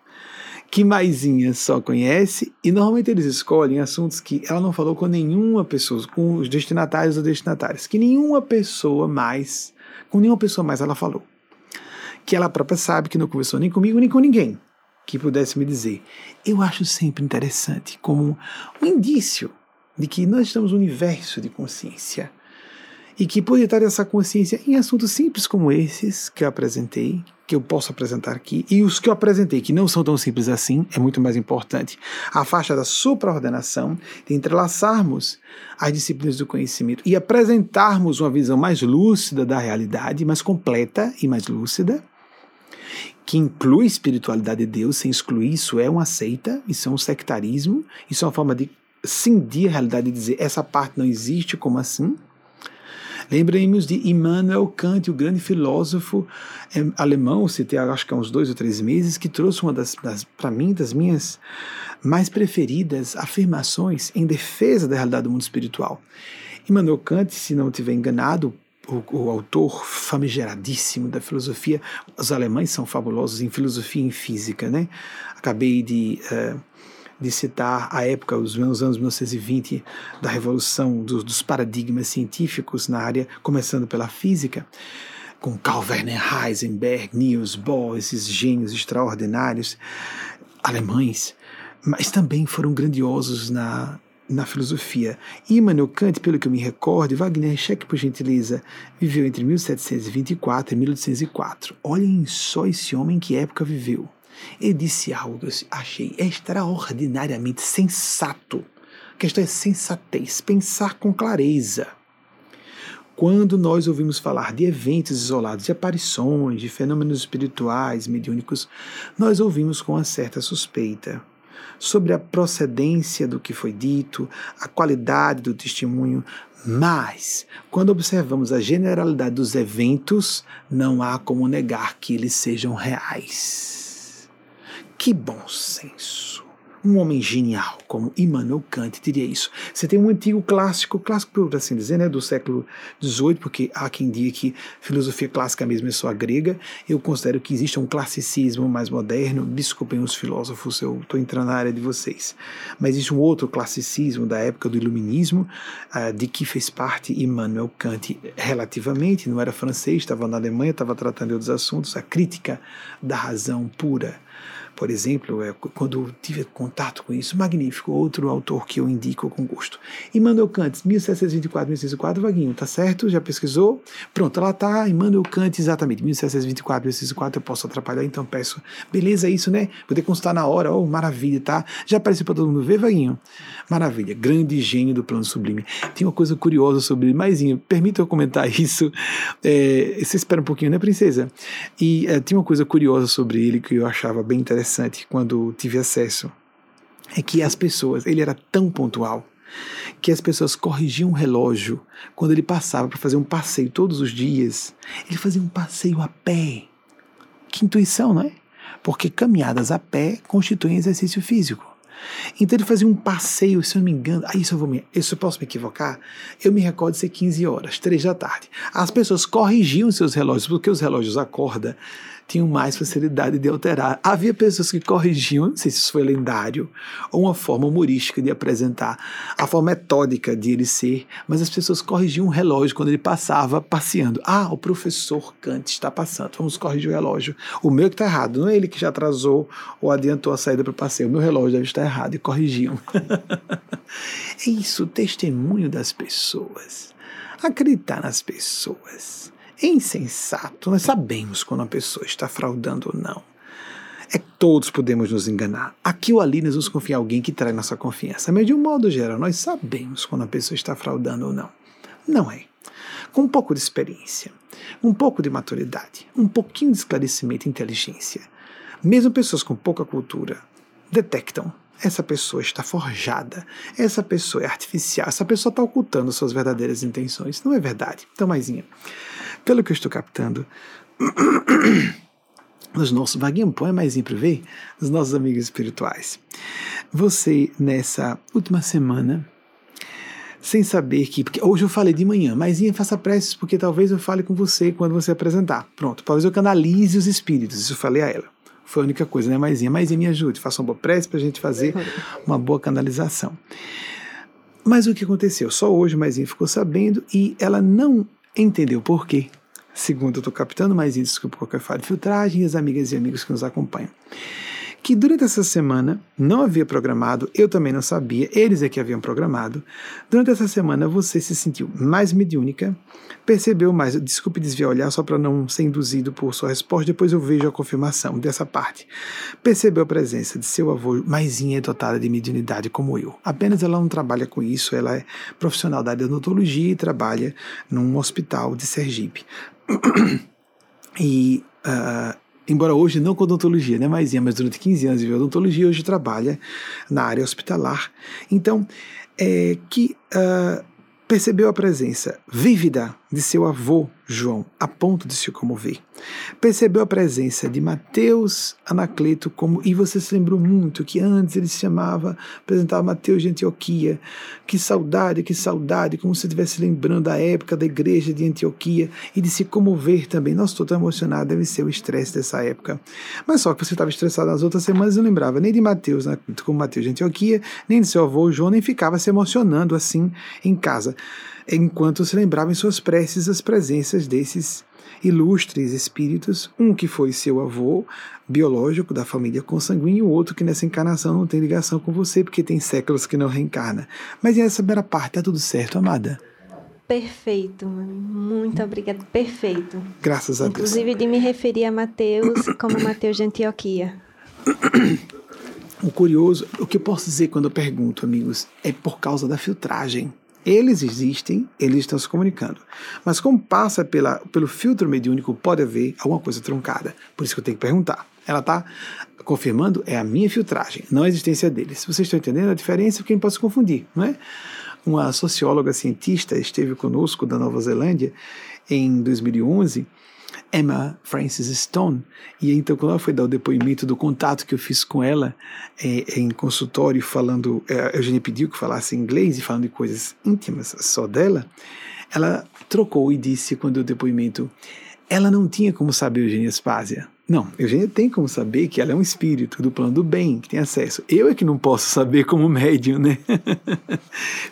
S2: que Maisinha só conhece, e normalmente eles escolhem assuntos que ela não falou com nenhuma pessoa, com os destinatários ou destinatárias, que nenhuma pessoa mais, com nenhuma pessoa mais ela falou. Que ela própria sabe que não conversou nem comigo nem com ninguém que pudesse me dizer. Eu acho sempre interessante como um indício de que nós estamos no universo de consciência e que poderia estar essa consciência em assuntos simples como esses que eu apresentei, que eu posso apresentar aqui, e os que eu apresentei, que não são tão simples assim, é muito mais importante. A faixa da supraordenação, de entrelaçarmos as disciplinas do conhecimento e apresentarmos uma visão mais lúcida da realidade, mais completa e mais lúcida, que inclui espiritualidade de Deus, sem excluir isso é uma seita, isso é um sectarismo, isso é uma forma de cindir a realidade e dizer essa parte não existe como assim. Lembremos de Immanuel Kant, o grande filósofo é, alemão, citei acho que há uns dois ou três meses, que trouxe uma das, das para mim, das minhas mais preferidas afirmações em defesa da realidade do mundo espiritual. Immanuel Kant, se não estiver enganado, o, o, autor famigeradíssimo da filosofia, os alemães são fabulosos em filosofia e em física, né? Acabei de uh, de citar a época, os anos 1920, da revolução dos, dos paradigmas científicos na área, começando pela física, com Carl Werner Heisenberg, Niels Bohr, esses gênios extraordinários alemães, mas também foram grandiosos na, na filosofia. Immanuel Kant, pelo que eu me recordo, Wagner Scheck, por gentileza, viveu entre 1724 e 1804. Olhem só esse homem que época viveu. Ele disse algo que eu achei extraordinariamente sensato. A questão é sensatez, pensar com clareza. Quando nós ouvimos falar de eventos isolados, de aparições, de fenômenos espirituais, mediúnicos, nós ouvimos com uma certa suspeita sobre a procedência do que foi dito, a qualidade do testemunho, mas, quando observamos a generalidade dos eventos, não há como negar que eles sejam reais. Que bom senso! Um homem genial como Immanuel Kant diria isso. Você tem um antigo clássico, clássico por assim dizer, né, do século XVIII, porque há quem diga que filosofia clássica mesmo é só a grega. Eu considero que existe um classicismo mais moderno. Desculpem os filósofos, eu estou entrando na área de vocês. Mas existe um outro classicismo da época do iluminismo, uh, de que fez parte Immanuel Kant relativamente, não era francês, estava na Alemanha, estava tratando de outros assuntos, a crítica da razão pura por exemplo, é, quando tive contato com isso, magnífico, outro autor que eu indico com gosto. Immanuel Kant, 1724, 1604, Vaguinho, tá certo? Já pesquisou? Pronto, ela tá, Immanuel Kant, exatamente, 1724, 1604, eu posso atrapalhar, então peço. Beleza isso, né? Poder consultar na hora, oh, maravilha, tá? Já apareceu para todo mundo ver, Vaguinho? Maravilha, grande gênio do plano sublime. Tem uma coisa curiosa sobre ele, Maisinho, permita eu comentar (laughs) isso. É, você espera um pouquinho, né, princesa? E é, tem uma coisa curiosa sobre ele que eu achava bem interessante interessante quando tive acesso é que as pessoas, ele era tão pontual que as pessoas corrigiam o relógio quando ele passava para fazer um passeio todos os dias. Ele fazia um passeio a pé. Que intuição, não é? Porque caminhadas a pé constituem exercício físico. Então ele fazia um passeio, se eu não me engano, aí isso eu, vou me, isso eu posso me equivocar, eu me recordo de ser 15 horas, 3 da tarde. As pessoas corrigiam seus relógios, porque os relógios acorda tinham mais facilidade de alterar. Havia pessoas que corrigiam, não sei se isso foi lendário, ou uma forma humorística de apresentar, a forma metódica de ele ser, mas as pessoas corrigiam o relógio quando ele passava passeando. Ah, o professor Kant está passando, vamos corrigir o relógio. O meu que está errado, não é ele que já atrasou ou adiantou a saída para o passeio, o meu relógio deve estar errado e corrigiam. (laughs) é isso, o testemunho das pessoas. Acreditar nas pessoas é insensato. Nós sabemos quando uma pessoa está fraudando ou não. É que todos podemos nos enganar. Aqui ou ali nós vamos confiar em alguém que traz nossa confiança. Mas de um modo geral, nós sabemos quando a pessoa está fraudando ou não. Não é. Com um pouco de experiência, um pouco de maturidade, um pouquinho de esclarecimento e inteligência, mesmo pessoas com pouca cultura detectam essa pessoa está forjada, essa pessoa é artificial, essa pessoa está ocultando suas verdadeiras intenções. Não é verdade. Então, Maisinha, pelo que eu estou captando, (clears throat) nos nossos vaguinho põe mais para ver, os nossos amigos espirituais. Você nessa última semana, sem saber que, porque hoje eu falei de manhã, mas faça preces porque talvez eu fale com você quando você apresentar. Pronto, talvez eu canalize os espíritos. Isso eu falei a ela. Foi a única coisa, né, Maisinha? Maisinha, me ajude, faça uma boa prece para a gente fazer uma boa canalização. Mas o que aconteceu? Só hoje Maisinha ficou sabendo e ela não entendeu por quê. Segundo, eu estou captando mais isso, desculpa qualquer falha de filtragem e as amigas e amigos que nos acompanham. Que durante essa semana não havia programado, eu também não sabia, eles é que haviam programado. Durante essa semana você se sentiu mais mediúnica, percebeu mais. Desculpe desviar o olhar só para não ser induzido por sua resposta, depois eu vejo a confirmação dessa parte. Percebeu a presença de seu avô, maisinha dotada de mediunidade como eu. Apenas ela não trabalha com isso, ela é profissional da odontologia e trabalha num hospital de Sergipe. (coughs) e. Uh, embora hoje não com odontologia, né, Maisinha, mas durante 15 anos de odontologia, hoje trabalha na área hospitalar. Então, é que uh, percebeu a presença vívida de seu avô João, a ponto de se comover. Percebeu a presença de Mateus Anacleto como e você se lembrou muito que antes ele se chamava, apresentava Mateus de Antioquia. Que saudade, que saudade, como se estivesse lembrando da época da igreja de Antioquia e de se comover também. Nossa, estou tão emocionado, deve ser o estresse dessa época. Mas só que você estava estressado nas outras semanas não lembrava nem de Mateus, como Mateus de Antioquia, nem de seu avô João, nem ficava se emocionando assim em casa enquanto se lembrava em suas preces as presenças desses ilustres espíritos, um que foi seu avô biológico da família consanguínea e o outro que nessa encarnação não tem ligação com você porque tem séculos que não reencarna. Mas essa primeira parte, tá tudo certo, amada?
S1: Perfeito, muito obrigada, perfeito.
S2: Graças a
S1: Inclusive Deus. Inclusive de me referir a Mateus como Mateus de Antioquia.
S2: O curioso, o que eu posso dizer quando eu pergunto, amigos, é por causa da filtragem. Eles existem, eles estão se comunicando. Mas como passa pela, pelo filtro mediúnico, pode haver alguma coisa truncada. Por isso que eu tenho que perguntar. Ela está confirmando é a minha filtragem, não a existência deles. Vocês estão entendendo a diferença? Porque pode se confundir, não é? Uma socióloga cientista esteve conosco da Nova Zelândia em 2011 Emma Frances Stone. E então, quando ela foi dar o depoimento do contato que eu fiz com ela é, em consultório, falando, é, Eugênia pediu que falasse inglês e falando de coisas íntimas só dela, ela trocou e disse, quando o depoimento, ela não tinha como saber Eugênia Spásia. Não, Eugênia tem como saber que ela é um espírito do plano do bem, que tem acesso. Eu é que não posso saber como médium, né? (laughs)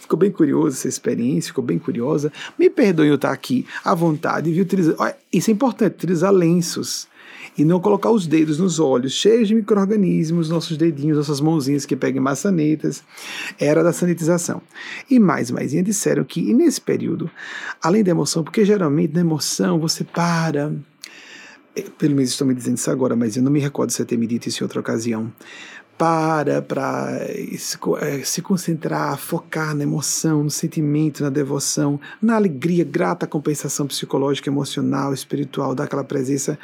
S2: ficou bem curiosa essa experiência, ficou bem curiosa. Me perdoe eu estar aqui à vontade, viu? Utilizar, olha, isso é importante, utilizar lenços e não colocar os dedos nos olhos, cheios de micro-organismos, nossos dedinhos, nossas mãozinhas que pegam maçanetas. Era da sanitização. E mais, mais, disseram que nesse período, além da emoção, porque geralmente na emoção você para pelo menos estão me dizendo isso agora, mas eu não me recordo se eu ter me dito isso em outra ocasião. Para para se, é, se concentrar, focar na emoção, no sentimento, na devoção, na alegria, grata compensação psicológica, emocional, espiritual daquela presença.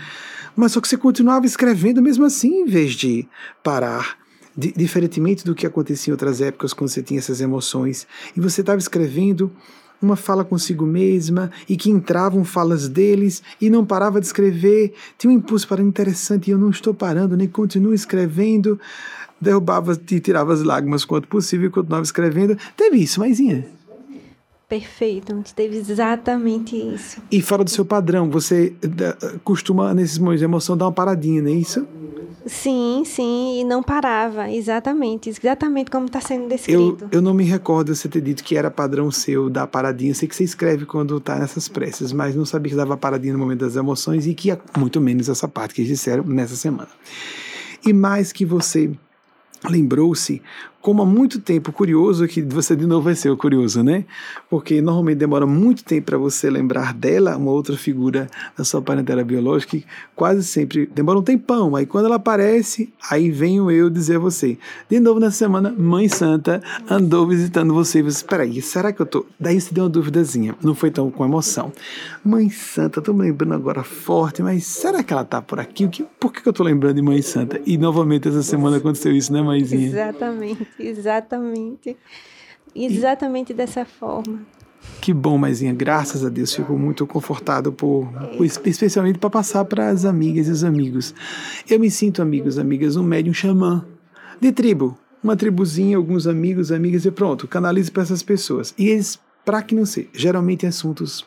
S2: Mas só que você continuava escrevendo mesmo assim, em vez de parar. diferentemente do que acontecia em outras épocas, quando você tinha essas emoções, e você estava escrevendo uma fala consigo mesma e que entravam falas deles e não parava de escrever. Tinha um impulso para interessante e eu não estou parando, nem continuo escrevendo. Derrubava e tirava as lágrimas quanto possível e continuava escrevendo. Teve isso, maisinha?
S1: Perfeito, teve exatamente isso.
S2: E fora do seu padrão, você eh, costuma, nesses momentos de emoção, dar uma paradinha, não é isso?
S1: Sim, sim, e não parava, exatamente, exatamente como está sendo descrito.
S2: Eu, eu não me recordo você ter dito que era padrão seu dar paradinha. Sei que você escreve quando está nessas preces, mas não sabia que dava paradinha no momento das emoções e que muito menos essa parte que eles disseram nessa semana. E mais que você lembrou-se como há muito tempo, curioso que você de novo vai ser o curioso, né? Porque normalmente demora muito tempo para você lembrar dela, uma outra figura da sua parentela biológica, que quase sempre demora um tempão. Aí quando ela aparece, aí venho eu dizer a você. De novo na semana, Mãe Santa andou visitando você e você, espera aí, será que eu tô? Daí você deu uma duvidazinha, não foi tão com emoção. Mãe Santa, tô me lembrando agora forte, mas será que ela tá por aqui? Por que eu tô lembrando de Mãe Santa? E novamente essa semana aconteceu isso, né, mãezinha?
S1: Exatamente. Exatamente. (laughs) Exatamente e... dessa forma.
S2: Que bom, Maisinha. Graças a Deus. Fico muito confortado por, por especialmente para passar para as amigas e os amigos. Eu me sinto, amigos, amigas, um médium xamã de tribo. Uma tribuzinha, alguns amigos, amigas e pronto. Canalize para essas pessoas. E eles, para que não sei, geralmente assuntos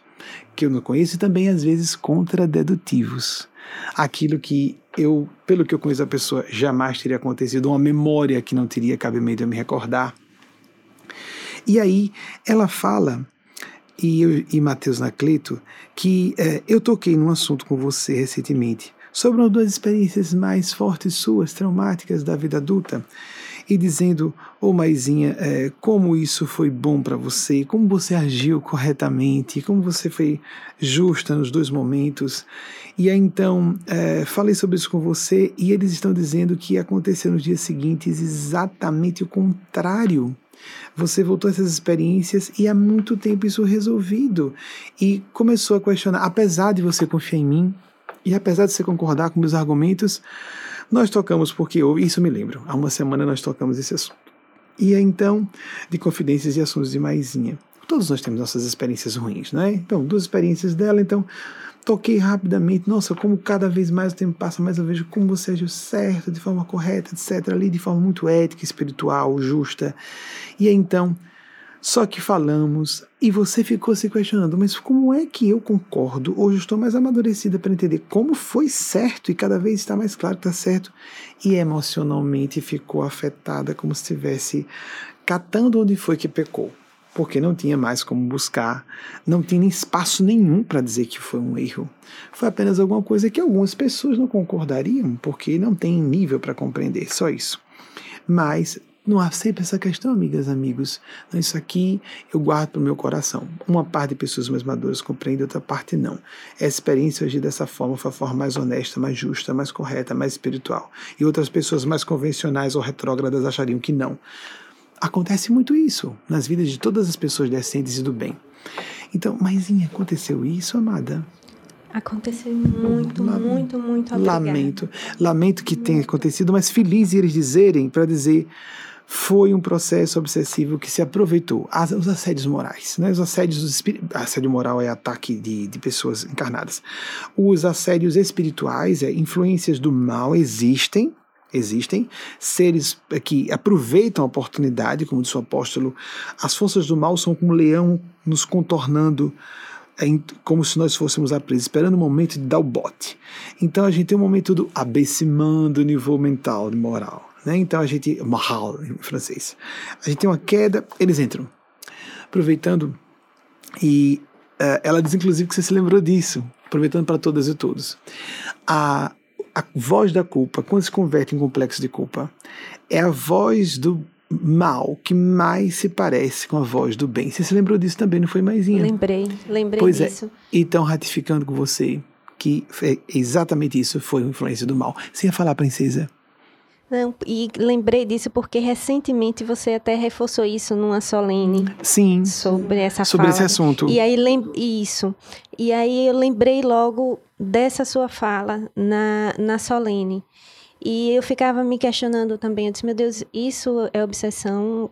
S2: que eu não conheço e também às vezes contradedutivos. Aquilo que eu, pelo que eu conheço a pessoa, jamais teria acontecido, uma memória que não teria cabimento eu me recordar. E aí ela fala, e, eu, e Mateus Nacleto, que é, eu toquei num assunto com você recentemente sobre uma das experiências mais fortes suas, traumáticas da vida adulta e dizendo, ô oh, Maisinha, é, como isso foi bom para você, como você agiu corretamente, como você foi justa nos dois momentos. E aí então é, falei sobre isso com você e eles estão dizendo que aconteceu nos dias seguintes exatamente o contrário. Você voltou a essas experiências e há muito tempo isso resolvido. E começou a questionar, apesar de você confiar em mim, e apesar de você concordar com meus argumentos, nós tocamos porque houve, isso me lembro, há uma semana nós tocamos esse assunto. E é então, de confidências e assuntos de Maisinha. Todos nós temos nossas experiências ruins, não é? Então, duas experiências dela, então toquei rapidamente. Nossa, como cada vez mais o tempo passa, mais eu vejo como você agiu certo, de forma correta, etc. Ali de forma muito ética, espiritual, justa. E aí, então, só que falamos e você ficou se questionando, mas como é que eu concordo? Hoje estou mais amadurecida para entender como foi certo e cada vez está mais claro que está certo. E emocionalmente ficou afetada, como se estivesse catando onde foi que pecou. Porque não tinha mais como buscar, não tinha espaço nenhum para dizer que foi um erro. Foi apenas alguma coisa que algumas pessoas não concordariam, porque não tem nível para compreender, só isso. Mas não há sempre essa questão, amigas, amigos. Isso aqui eu guardo para o meu coração. Uma parte de pessoas mais maduras compreende, outra parte não. Essa experiência agir dessa forma foi a forma mais honesta, mais justa, mais correta, mais espiritual. E outras pessoas mais convencionais ou retrógradas achariam que não. Acontece muito isso nas vidas de todas as pessoas decentes e do bem. Então, mas aconteceu isso, amada?
S1: Aconteceu muito, muito, muito obrigada.
S2: Lamento. Lamento que tenha acontecido, mas feliz eles dizerem, para dizer foi um processo obsessivo que se aproveitou. As, os assédios morais, né? os assédios assédio moral é ataque de, de pessoas encarnadas. Os assédios espirituais, é, influências do mal existem, existem seres que aproveitam a oportunidade, como disse o apóstolo, as forças do mal são como um leão nos contornando é como se nós fôssemos a presa, esperando o momento de dar o bote. Então a gente tem um momento do abecimando o nível mental, de moral. Né? Então a gente. Moral em francês. A gente tem uma queda, eles entram. Aproveitando, e uh, ela diz inclusive que você se lembrou disso, aproveitando para todas e todos. A, a voz da culpa, quando se converte em complexo de culpa, é a voz do mal que mais se parece com a voz do bem. Você se lembrou disso também, não foi, Maisinha?
S1: Lembrei, lembrei
S2: pois
S1: disso.
S2: É. Então, ratificando com você que exatamente isso foi a influência do mal. Você ia falar, princesa?
S1: Não, e lembrei disso porque recentemente você até reforçou isso numa solene.
S2: Sim.
S1: Sobre essa
S2: Sobre
S1: fala.
S2: esse assunto.
S1: E aí lem isso. E aí eu lembrei logo dessa sua fala na, na solene. E eu ficava me questionando também. Eu disse, meu Deus, isso é obsessão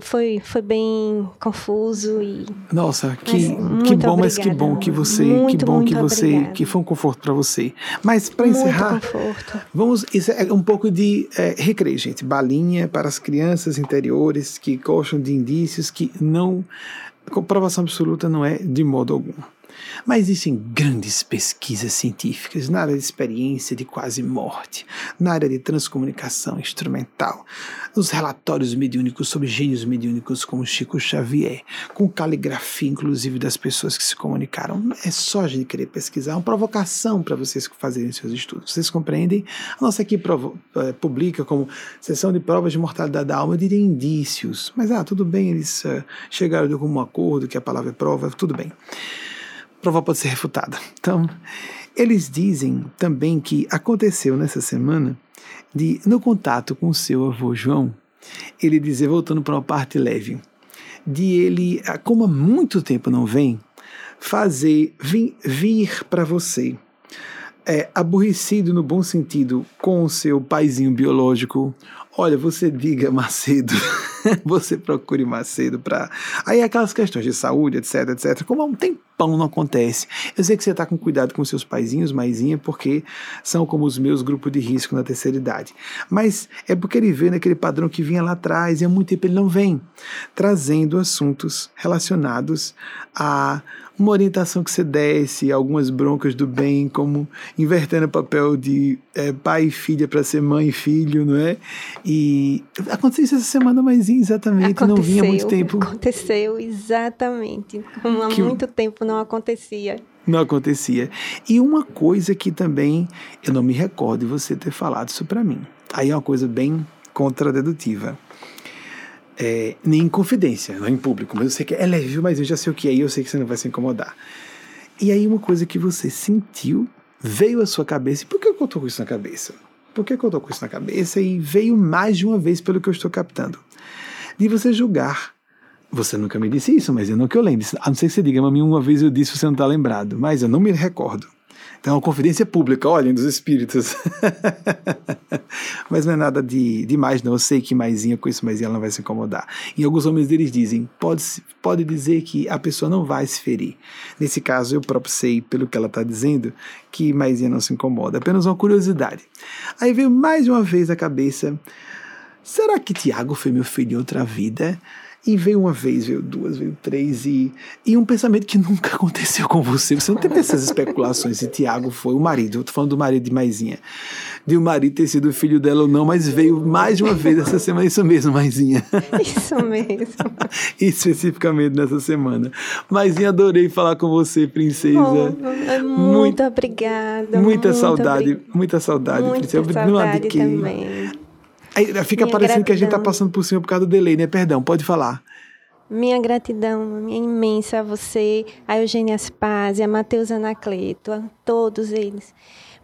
S1: foi, foi bem confuso e
S2: nossa que, que bom obrigada. mas que bom que você muito, que bom que você obrigada. que foi um conforto para você mas para encerrar vamos isso é um pouco de é, recreio gente balinha para as crianças interiores que gostam de indícios que não comprovação absoluta não é de modo algum mas existem grandes pesquisas científicas na área de experiência de quase morte, na área de transcomunicação instrumental, nos relatórios mediúnicos sobre gênios mediúnicos como Chico Xavier, com caligrafia, inclusive, das pessoas que se comunicaram. É só a gente querer pesquisar, é uma provocação para vocês fazerem seus estudos. Vocês compreendem? A nossa aqui é, publica como sessão de provas de mortalidade da alma, diria indícios. Mas, ah, tudo bem, eles uh, chegaram de algum acordo que a palavra é prova, tudo bem prova pode ser refutada. Então, eles dizem também que aconteceu nessa semana de no contato com seu avô João, ele dizer, voltando para uma parte leve, de ele, ah, como há muito tempo não vem, fazer vir, vir para você é, aborrecido no bom sentido com o seu paizinho biológico, olha, você diga Macedo. (laughs) (laughs) você procure mais cedo para. Aí aquelas questões de saúde, etc, etc. Como há um tempão não acontece. Eu sei que você está com cuidado com seus paizinhos, maisinha, porque são como os meus grupos de risco na terceira idade. Mas é porque ele vê naquele padrão que vinha lá atrás e há muito tempo ele não vem, trazendo assuntos relacionados a uma orientação que você desse, algumas broncas do bem, como invertendo o papel de é, pai e filha para ser mãe e filho, não é? E aconteceu isso essa semana, mas exatamente, aconteceu, não vinha muito tempo.
S1: Aconteceu, exatamente. Como há que, muito tempo não acontecia.
S2: não acontecia. E uma coisa que também eu não me recordo de você ter falado isso para mim. Aí é uma coisa bem contradedutiva. É, nem em confidência, não em público, mas eu sei que é leve, mas eu já sei o que é e eu sei que você não vai se incomodar. E aí uma coisa que você sentiu veio à sua cabeça. E por que eu estou com isso na cabeça? Por que eu estou com isso na cabeça? E veio mais de uma vez pelo que eu estou captando. De você julgar. Você nunca me disse isso, mas eu não que eu lembre. A não ser que você diga, mami, uma vez eu disse, você não está lembrado. Mas eu não me recordo. Então, uma confidência pública, olhem, dos espíritos. (laughs) Mas não é nada de demais, não. Eu sei que Maisinha, com isso, Maisinha ela não vai se incomodar. Em alguns homens eles dizem, pode, pode dizer que a pessoa não vai se ferir. Nesse caso, eu próprio sei, pelo que ela está dizendo, que Maisinha não se incomoda. Apenas uma curiosidade. Aí veio mais uma vez a cabeça, será que Tiago foi meu filho em outra vida? E veio uma vez, veio duas, veio três, e, e um pensamento que (laughs) nunca aconteceu com você. Você não teve essas especulações se Tiago foi o marido. Eu tô falando do marido de Maisinha. De o marido ter sido filho dela ou não, mas veio mais de uma vez essa semana. Isso mesmo, Maisinha. (laughs)
S1: Isso mesmo. (laughs)
S2: Especificamente nessa semana. Maisinha, adorei falar com você, princesa.
S1: Oh, muito, muito obrigada.
S2: Muita saudade, muita saudade,
S1: muita
S2: princesa.
S1: Saudade também.
S2: Aí fica
S1: Minha
S2: parecendo
S1: gratidão.
S2: que a gente está passando por cima por causa do delay, né? Perdão, pode falar.
S1: Minha gratidão minha imensa a você, a Eugênia Aspazia, a Matheus Anacleto, a todos eles,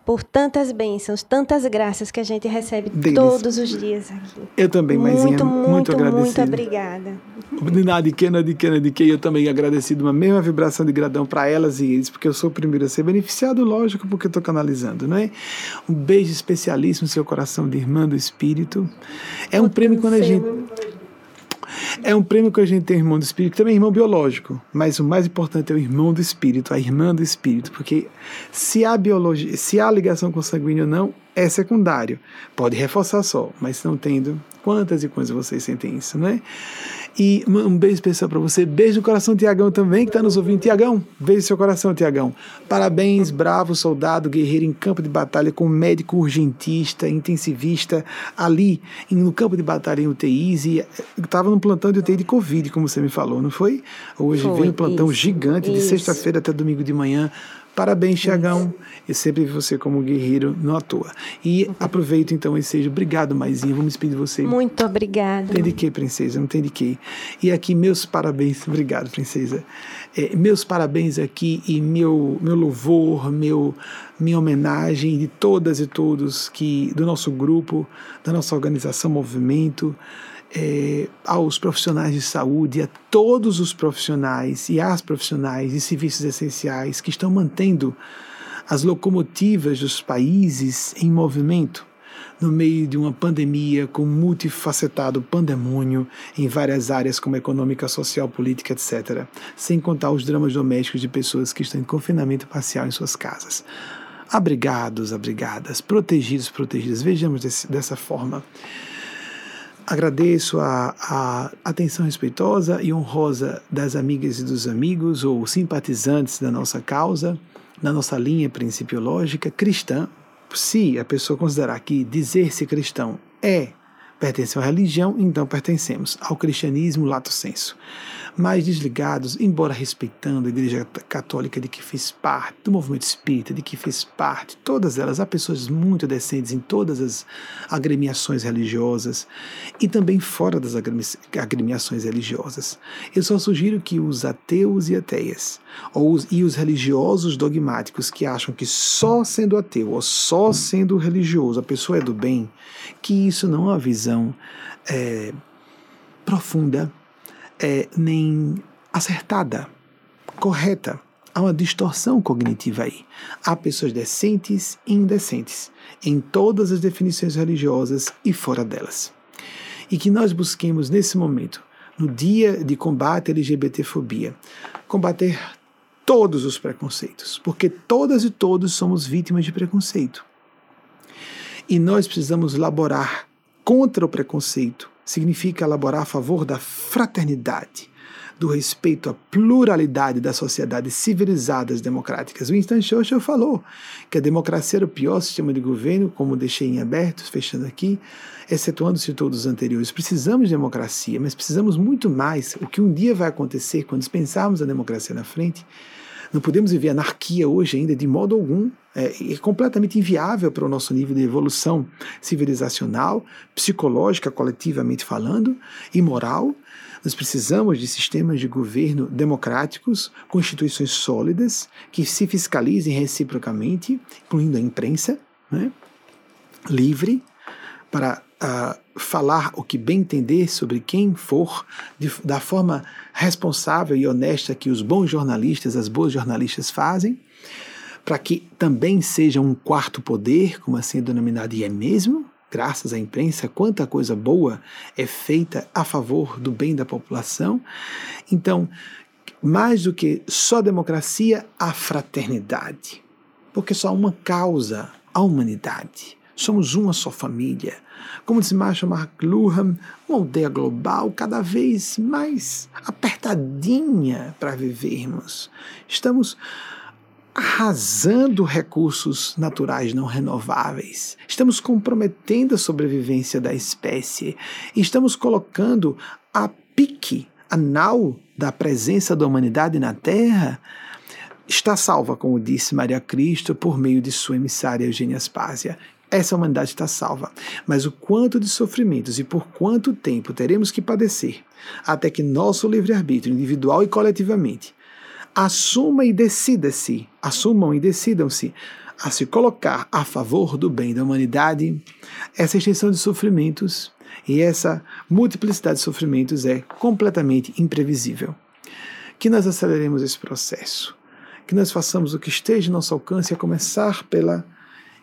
S1: por tantas bênçãos, tantas graças que a gente recebe
S2: Deles.
S1: todos os dias aqui.
S2: Eu também, Maisinha,
S1: Muito,
S2: muito,
S1: muito, muito obrigada.
S2: De nada, de que, que, de que. Eu também agradecido uma mesma vibração de gratidão para elas e eles, porque eu sou o primeiro a ser beneficiado, lógico, porque eu estou canalizando, não é? Um beijo especialíssimo no seu coração de irmã do Espírito. É um prêmio quando a gente. É um prêmio que a gente tem irmão do espírito, também é irmão biológico, mas o mais importante é o irmão do espírito, a irmã do espírito, porque se há biologia, se há ligação com sanguíneo ou não, é secundário. Pode reforçar só, mas não tendo, quantas e quantas vocês sentem isso, não é? E um beijo especial para você. Beijo no coração, Tiagão, também, que está nos ouvindo. Tiagão, beijo no seu coração, Tiagão. Parabéns, bravo soldado, guerreiro em campo de batalha, com médico urgentista, intensivista, ali no campo de batalha em UTIs. E estava num plantão de UTI de Covid, como você me falou, não foi? Hoje
S1: Foi,
S2: veio um plantão
S1: isso,
S2: gigante, de
S1: isso.
S2: sexta-feira até domingo de manhã. Parabéns, Tiagão. Eu sempre vi você como guerreiro, não à toa. E aproveito então esse seja. Obrigado, Maisinha. Vamos despedir de você.
S1: Muito obrigada.
S2: Tem de que, princesa? Não tem de que. E aqui, meus parabéns. Obrigado, princesa. É, meus parabéns aqui e meu, meu louvor, meu, minha homenagem de todas e todos que do nosso grupo, da nossa organização Movimento, é, aos profissionais de saúde, a todos os profissionais e às profissionais de serviços essenciais que estão mantendo as locomotivas dos países em movimento no meio de uma pandemia com multifacetado pandemônio em várias áreas como econômica, social, política, etc., sem contar os dramas domésticos de pessoas que estão em confinamento parcial em suas casas. Abrigados, abrigadas, protegidos, protegidas. Vejamos desse, dessa forma. Agradeço a, a, atenção respeitosa e honrosa das amigas e dos amigos ou simpatizantes da nossa causa, da nossa linha principiológica cristã. Se a pessoa considerar que dizer-se cristão é pertencer à religião, então pertencemos ao cristianismo lato sensu. Mais desligados, embora respeitando a Igreja Católica de que fez parte, do movimento espírita de que fez parte, todas elas, há pessoas muito decentes em todas as agremiações religiosas e também fora das agremiações religiosas. Eu só sugiro que os ateus e ateias, ou os, e os religiosos dogmáticos que acham que só sendo ateu ou só sendo religioso a pessoa é do bem, que isso não é uma visão é, profunda é, nem acertada, correta. Há uma distorção cognitiva aí. Há pessoas decentes e indecentes em todas as definições religiosas e fora delas. E que nós busquemos nesse momento, no dia de combate à LGBTfobia, combater todos os preconceitos, porque todas e todos somos vítimas de preconceito. E nós precisamos laborar contra o preconceito, significa elaborar a favor da fraternidade, do respeito à pluralidade das sociedades civilizadas democráticas. Winston Churchill falou que a democracia era o pior sistema de governo, como deixei em aberto, fechando aqui, excetuando-se todos os anteriores. Precisamos de democracia, mas precisamos muito mais. O que um dia vai acontecer quando pensarmos a democracia na frente Não podemos viver anarquia hoje ainda de modo algum. É, é completamente inviável para o nosso nível de evolução civilizacional, psicológica, coletivamente falando, e moral. Nós precisamos de sistemas de governo democráticos, com instituições sólidas, que se fiscalizem reciprocamente, incluindo a imprensa, né? livre, para uh, falar o que bem entender sobre quem for, de, da forma responsável e honesta que os bons jornalistas, as boas jornalistas fazem, para que também seja um quarto poder, como assim é denominado, e é mesmo, graças à imprensa, quanta coisa boa é feita a favor do bem da população. Então, mais do que só democracia, a fraternidade. Porque só uma causa, a humanidade. Somos uma só família. Como diz Marshall McLuhan, uma aldeia global cada vez mais apertadinha para vivermos. Estamos arrasando recursos naturais não renováveis. Estamos comprometendo a sobrevivência da espécie. Estamos colocando a pique, a nau da presença da humanidade na Terra está salva, como disse Maria Cristo, por meio de sua emissária Eugênia Aspásia. Essa humanidade está salva. Mas o quanto de sofrimentos e por quanto tempo teremos que padecer até que nosso livre-arbítrio, individual e coletivamente, assuma e decida-se, assumam e decidam-se a se colocar a favor do bem da humanidade, essa extensão de sofrimentos e essa multiplicidade de sofrimentos é completamente imprevisível. Que nós aceleremos esse processo, que nós façamos o que esteja em nosso alcance, a começar pela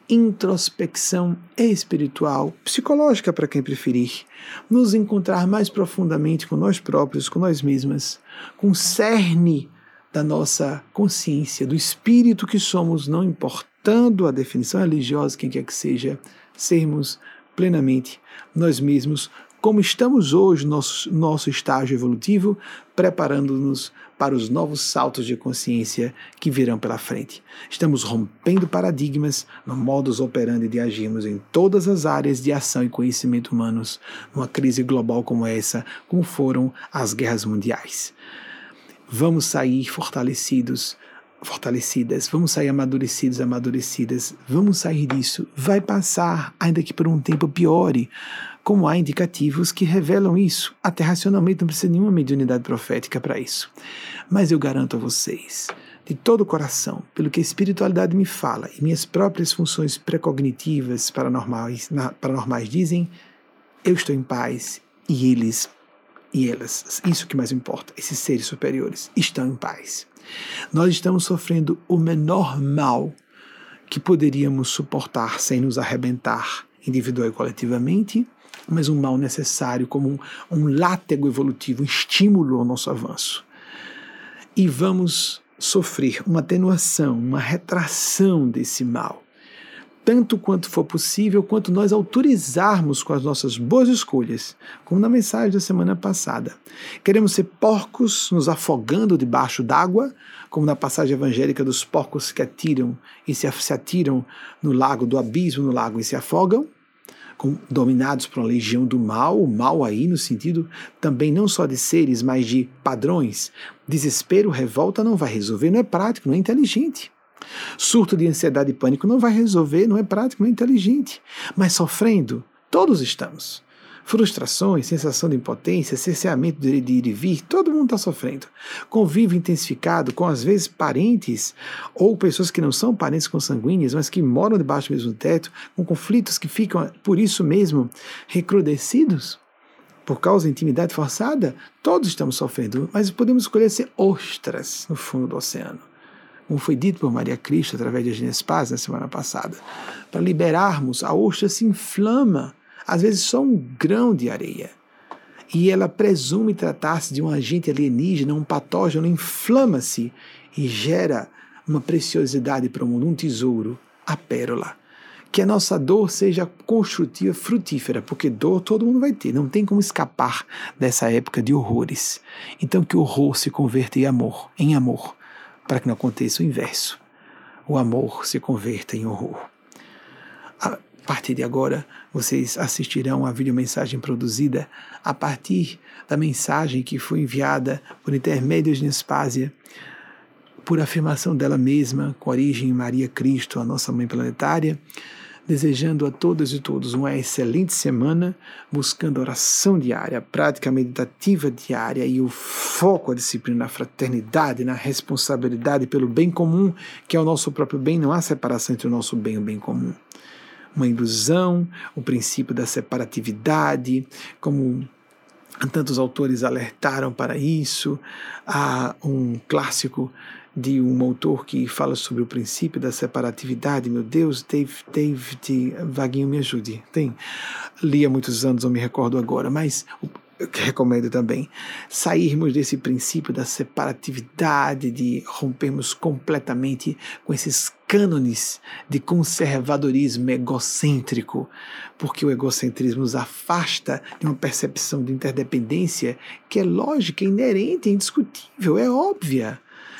S2: introspecção espiritual, psicológica para quem preferir, nos encontrar mais profundamente com nós próprios, com nós mesmas, com o cerne da nossa consciência, do espírito que somos, não importando a definição religiosa, quem quer que seja, sermos plenamente nós mesmos, como estamos hoje no nosso, nosso estágio evolutivo, preparando-nos para os novos saltos de consciência que virão pela frente. Estamos rompendo paradigmas no modus operandi de agirmos em todas as áreas de ação e conhecimento humanos, numa crise global como essa, como foram as guerras mundiais vamos sair fortalecidos, fortalecidas, vamos sair amadurecidos, amadurecidas, vamos sair disso. Vai passar, ainda que por um tempo piore, como há indicativos que revelam isso. Até racionalmente não precisa nenhuma mediunidade profética para isso. Mas eu garanto a vocês, de todo o coração, pelo que a espiritualidade me fala e minhas próprias funções precognitivas paranormais, paranormais dizem, eu estou em paz e eles e elas, isso que mais importa, esses seres superiores, estão em paz. Nós estamos sofrendo o menor mal que poderíamos suportar sem nos arrebentar individual e coletivamente, mas um mal necessário como um, um látego evolutivo, um estímulo ao nosso avanço. E vamos sofrer uma atenuação, uma retração desse mal tanto quanto for possível, quanto nós autorizarmos com as nossas boas escolhas, como na mensagem da semana passada. Queremos ser porcos nos afogando debaixo d'água, como na passagem evangélica dos porcos que atiram e se, se atiram no lago do abismo, no lago e se afogam, com, dominados por uma legião do mal, o mal aí no sentido também não só de seres, mas de padrões. Desespero, revolta não vai resolver, não é prático, não é inteligente. Surto de ansiedade e pânico não vai resolver, não é prático, não é inteligente. Mas sofrendo, todos estamos. Frustrações, sensação de impotência, cerceamento de ir e vir, todo mundo está sofrendo. Convívio intensificado com, às vezes, parentes ou pessoas que não são parentes consanguíneas, mas que moram debaixo do mesmo teto, com conflitos que ficam, por isso mesmo, recrudescidos por causa da intimidade forçada, todos estamos sofrendo, mas podemos escolher ser ostras no fundo do oceano como foi dito por Maria Cristo através de Agnes Paz na semana passada, para liberarmos, a ostra se inflama, às vezes só um grão de areia. E ela presume tratar-se de um agente alienígena, um patógeno, inflama-se e gera uma preciosidade para o mundo, um tesouro, a pérola. Que a nossa dor seja construtiva, frutífera, porque dor todo mundo vai ter, não tem como escapar dessa época de horrores. Então que o horror se converta em amor, em amor para que não aconteça o inverso. O amor se converta em horror. Partir de agora, vocês assistirão a videomensagem produzida a partir da mensagem que foi enviada por intermédio de Nespásia por afirmação dela mesma, com origem em Maria Cristo, a nossa mãe planetária, desejando a todas e todos uma excelente semana, buscando oração diária, prática meditativa diária e o foco, a disciplina na fraternidade, na responsabilidade pelo bem comum, que é o nosso próprio bem, não há separação entre o nosso bem e o bem comum. Uma ilusão, o princípio da separatividade, como tantos autores alertaram para isso. Há um clássico de um autor que fala sobre o princípio da separatividade. Meu Deus, David, David Vaguinho, me ajude. Tem, li há muitos anos, não me recordo agora, mas recomendo também sairmos desse princípio da separatividade, de rompermos completamente com esses cânones de conservadorismo egocêntrico, porque o egocentrismo nos afasta de uma percepção de interdependência que é lógica, inerente, indiscutível, é óbvia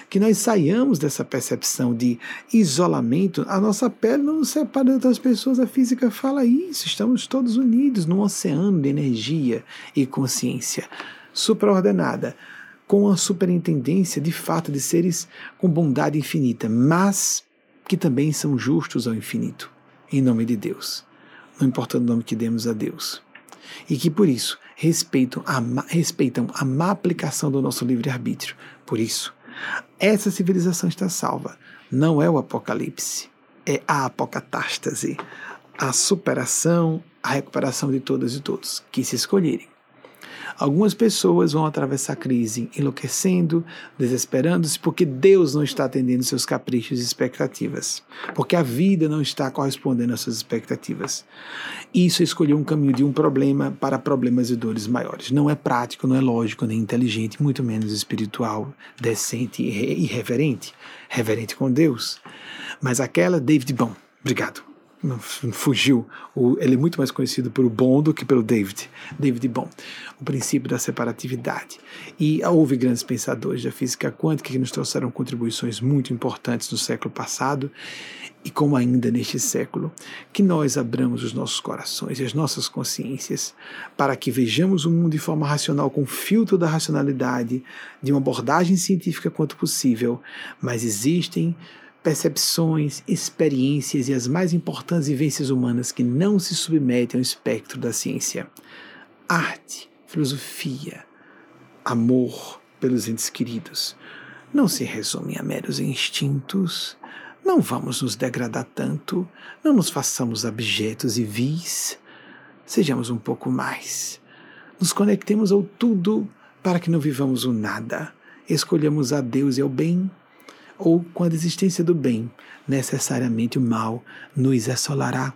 S2: que nós saiamos dessa percepção de isolamento. A nossa pele não nos separa de outras pessoas, a física fala isso. Estamos todos unidos num oceano de energia e consciência supraordenada, com a superintendência de fato de seres com bondade infinita, mas que também são justos ao infinito, em nome de Deus, não importa o nome que demos a Deus. E que por isso respeitam a, respeitam a má aplicação do nosso livre-arbítrio. Por isso, essa civilização está salva. Não é o apocalipse, é a apocatástase, a superação, a recuperação de todas e todos que se escolherem. Algumas pessoas vão atravessar a crise enlouquecendo, desesperando-se, porque Deus não está atendendo seus caprichos e expectativas, porque a vida não está correspondendo às suas expectativas. Isso é escolher um caminho de um problema para problemas e dores maiores. Não é prático, não é lógico, nem inteligente, muito menos espiritual, decente e irreverente, reverente com Deus. Mas aquela, David, bom, obrigado fugiu. O, ele é muito mais conhecido pelo Bom do que pelo David. David Bom. O princípio da separatividade. E houve grandes pensadores da física quântica que nos trouxeram contribuições muito importantes no século passado e como ainda neste século, que nós abramos os nossos corações e as nossas consciências para que vejamos o mundo de forma racional, com filtro da racionalidade, de uma abordagem científica quanto possível, mas existem percepções, experiências e as mais importantes vivências humanas que não se submetem ao espectro da ciência. Arte, filosofia, amor pelos entes queridos não se resumem a meros instintos. Não vamos nos degradar tanto, não nos façamos abjetos e vis. Sejamos um pouco mais. Nos conectemos ao tudo para que não vivamos o nada. Escolhamos a Deus e ao bem ou com a desistência do bem, necessariamente o mal nos assolará.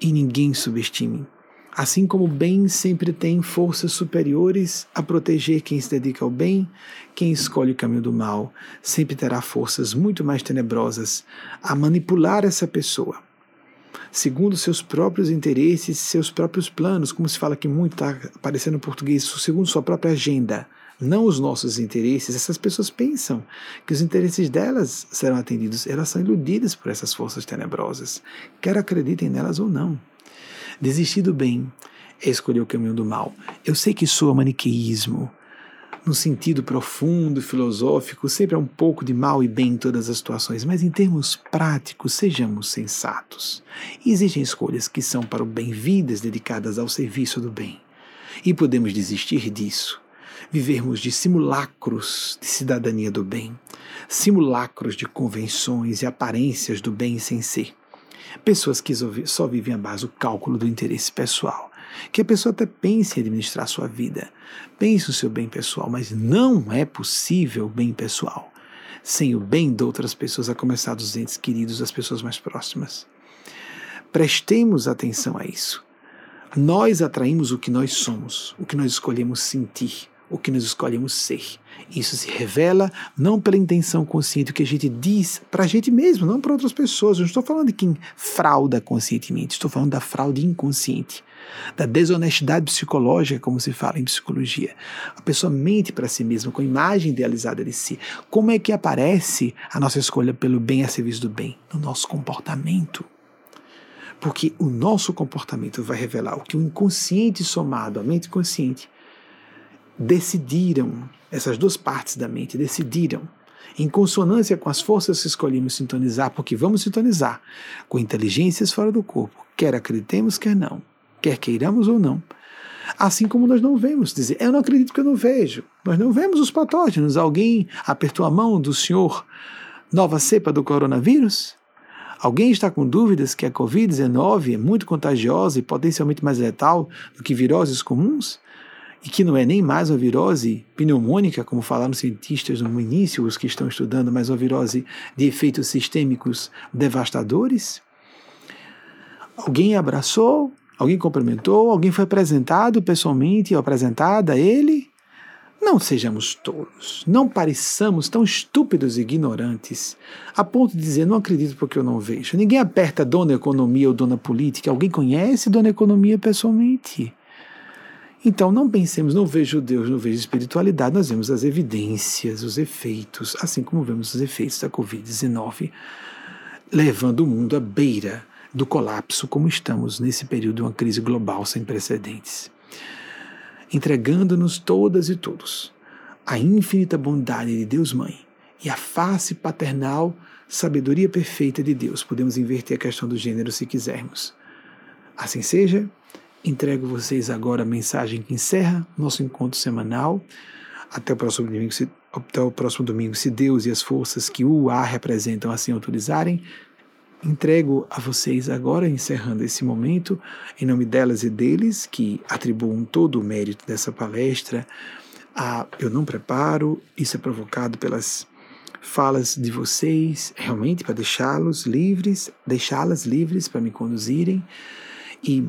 S2: E ninguém subestime. Assim como o bem sempre tem forças superiores a proteger quem se dedica ao bem, quem escolhe o caminho do mal sempre terá forças muito mais tenebrosas a manipular essa pessoa, segundo seus próprios interesses, seus próprios planos, como se fala aqui muito, está aparecendo em português, segundo sua própria agenda não os nossos interesses, essas pessoas pensam que os interesses delas serão atendidos, elas são iludidas por essas forças tenebrosas, quer acreditem nelas ou não. Desistir do bem é escolher o caminho do mal. Eu sei que soa maniqueísmo, no sentido profundo, filosófico, sempre há um pouco de mal e bem em todas as situações, mas em termos práticos, sejamos sensatos. Existem escolhas que são para o bem, vidas dedicadas ao serviço do bem. E podemos desistir disso vivermos de simulacros de cidadania do bem, simulacros de convenções e aparências do bem sem ser. Pessoas que só vivem à base do cálculo do interesse pessoal. Que a pessoa até pense em administrar sua vida, pense no seu bem pessoal, mas não é possível bem pessoal sem o bem de outras pessoas, a começar dos entes queridos, as pessoas mais próximas. Prestemos atenção a isso. Nós atraímos o que nós somos, o que nós escolhemos sentir o que nós escolhemos ser. Isso se revela não pela intenção consciente, o que a gente diz para a gente mesmo, não para outras pessoas. Eu não estou falando de quem frauda conscientemente, estou falando da fraude inconsciente, da desonestidade psicológica, como se fala em psicologia. A pessoa mente para si mesma com a imagem idealizada de si. Como é que aparece a nossa escolha pelo bem a serviço do bem? No nosso comportamento. Porque o nosso comportamento vai revelar o que o inconsciente somado à mente consciente decidiram, essas duas partes da mente decidiram em consonância com as forças que escolhemos sintonizar, porque vamos sintonizar com inteligências fora do corpo, quer acreditemos, quer não, quer queiramos ou não. Assim como nós não vemos, dizer, eu não acredito que eu não vejo. Nós não vemos os patógenos. Alguém apertou a mão do senhor nova cepa do coronavírus? Alguém está com dúvidas que a Covid-19 é muito contagiosa e potencialmente mais letal do que viroses comuns? E que não é nem mais uma virose pneumônica, como falaram cientistas no início, os que estão estudando, mas uma virose de efeitos sistêmicos devastadores? Alguém abraçou Alguém cumprimentou? Alguém foi apresentado pessoalmente ou apresentada a ele? Não sejamos tolos, não pareçamos tão estúpidos e ignorantes, a ponto de dizer, não acredito porque eu não vejo. Ninguém aperta dona economia ou dona política. Alguém conhece dona economia pessoalmente? Então não pensemos, não vejo Deus, não vejo espiritualidade, nós vemos as evidências, os efeitos, assim como vemos os efeitos da Covid-19, levando o mundo à beira do colapso, como estamos nesse período de uma crise global sem precedentes. Entregando-nos todas e todos a infinita bondade de Deus Mãe e a face paternal, sabedoria perfeita de Deus. Podemos inverter a questão do gênero se quisermos. Assim seja, entrego vocês agora a mensagem que encerra nosso encontro semanal. Até o próximo domingo, se, até o próximo domingo, se Deus e as forças que o A representam assim autorizarem, entrego a vocês agora, encerrando esse momento, em nome delas e deles, que atribuam todo o mérito dessa palestra. A, eu não preparo, isso é provocado pelas falas de vocês, realmente para deixá-los livres, deixá-las livres para me conduzirem e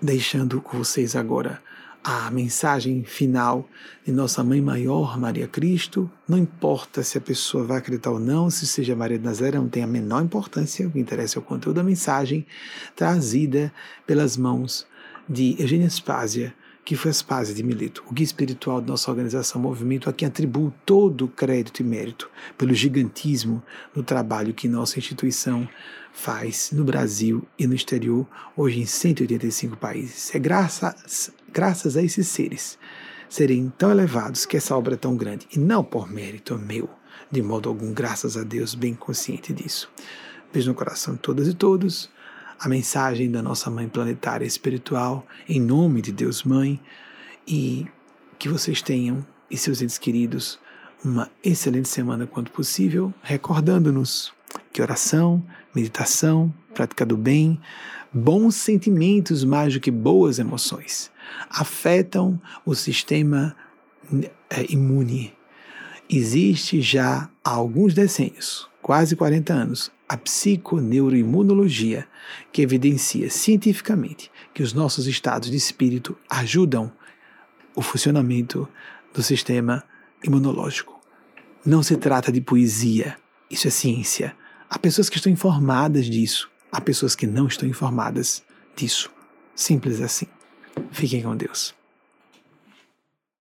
S2: deixando com vocês agora a mensagem final de nossa Mãe Maior, Maria Cristo. Não importa se a pessoa vai acreditar ou não, se seja Maria de Nazaré, não tem a menor importância. O que interessa é o conteúdo da mensagem trazida pelas mãos de Eugênia Spásia, que foi a Spásia de Mileto, o guia espiritual de nossa organização Movimento, a quem atribuo todo o crédito e mérito pelo gigantismo no trabalho que nossa instituição faz no Brasil e no exterior, hoje em 185 países. É graças graças a esses seres serem tão elevados que essa obra é tão grande, e não por mérito meu, de modo algum, graças a Deus, bem consciente disso. Beijo no coração de todas e todos. A mensagem da nossa Mãe Planetária Espiritual, em nome de Deus Mãe, e que vocês tenham, e seus entes queridos, uma excelente semana quanto possível, recordando-nos que oração, meditação, prática do bem, bons sentimentos mais do que boas emoções afetam o sistema é, imune. Existe já há alguns decênios, quase 40 anos, a psiconeuroimunologia, que evidencia cientificamente que os nossos estados de espírito ajudam o funcionamento do sistema imunológico. Não se trata de poesia, isso é ciência. Há pessoas que estão informadas disso, há pessoas que não estão informadas disso. Simples assim. Fiquem com Deus.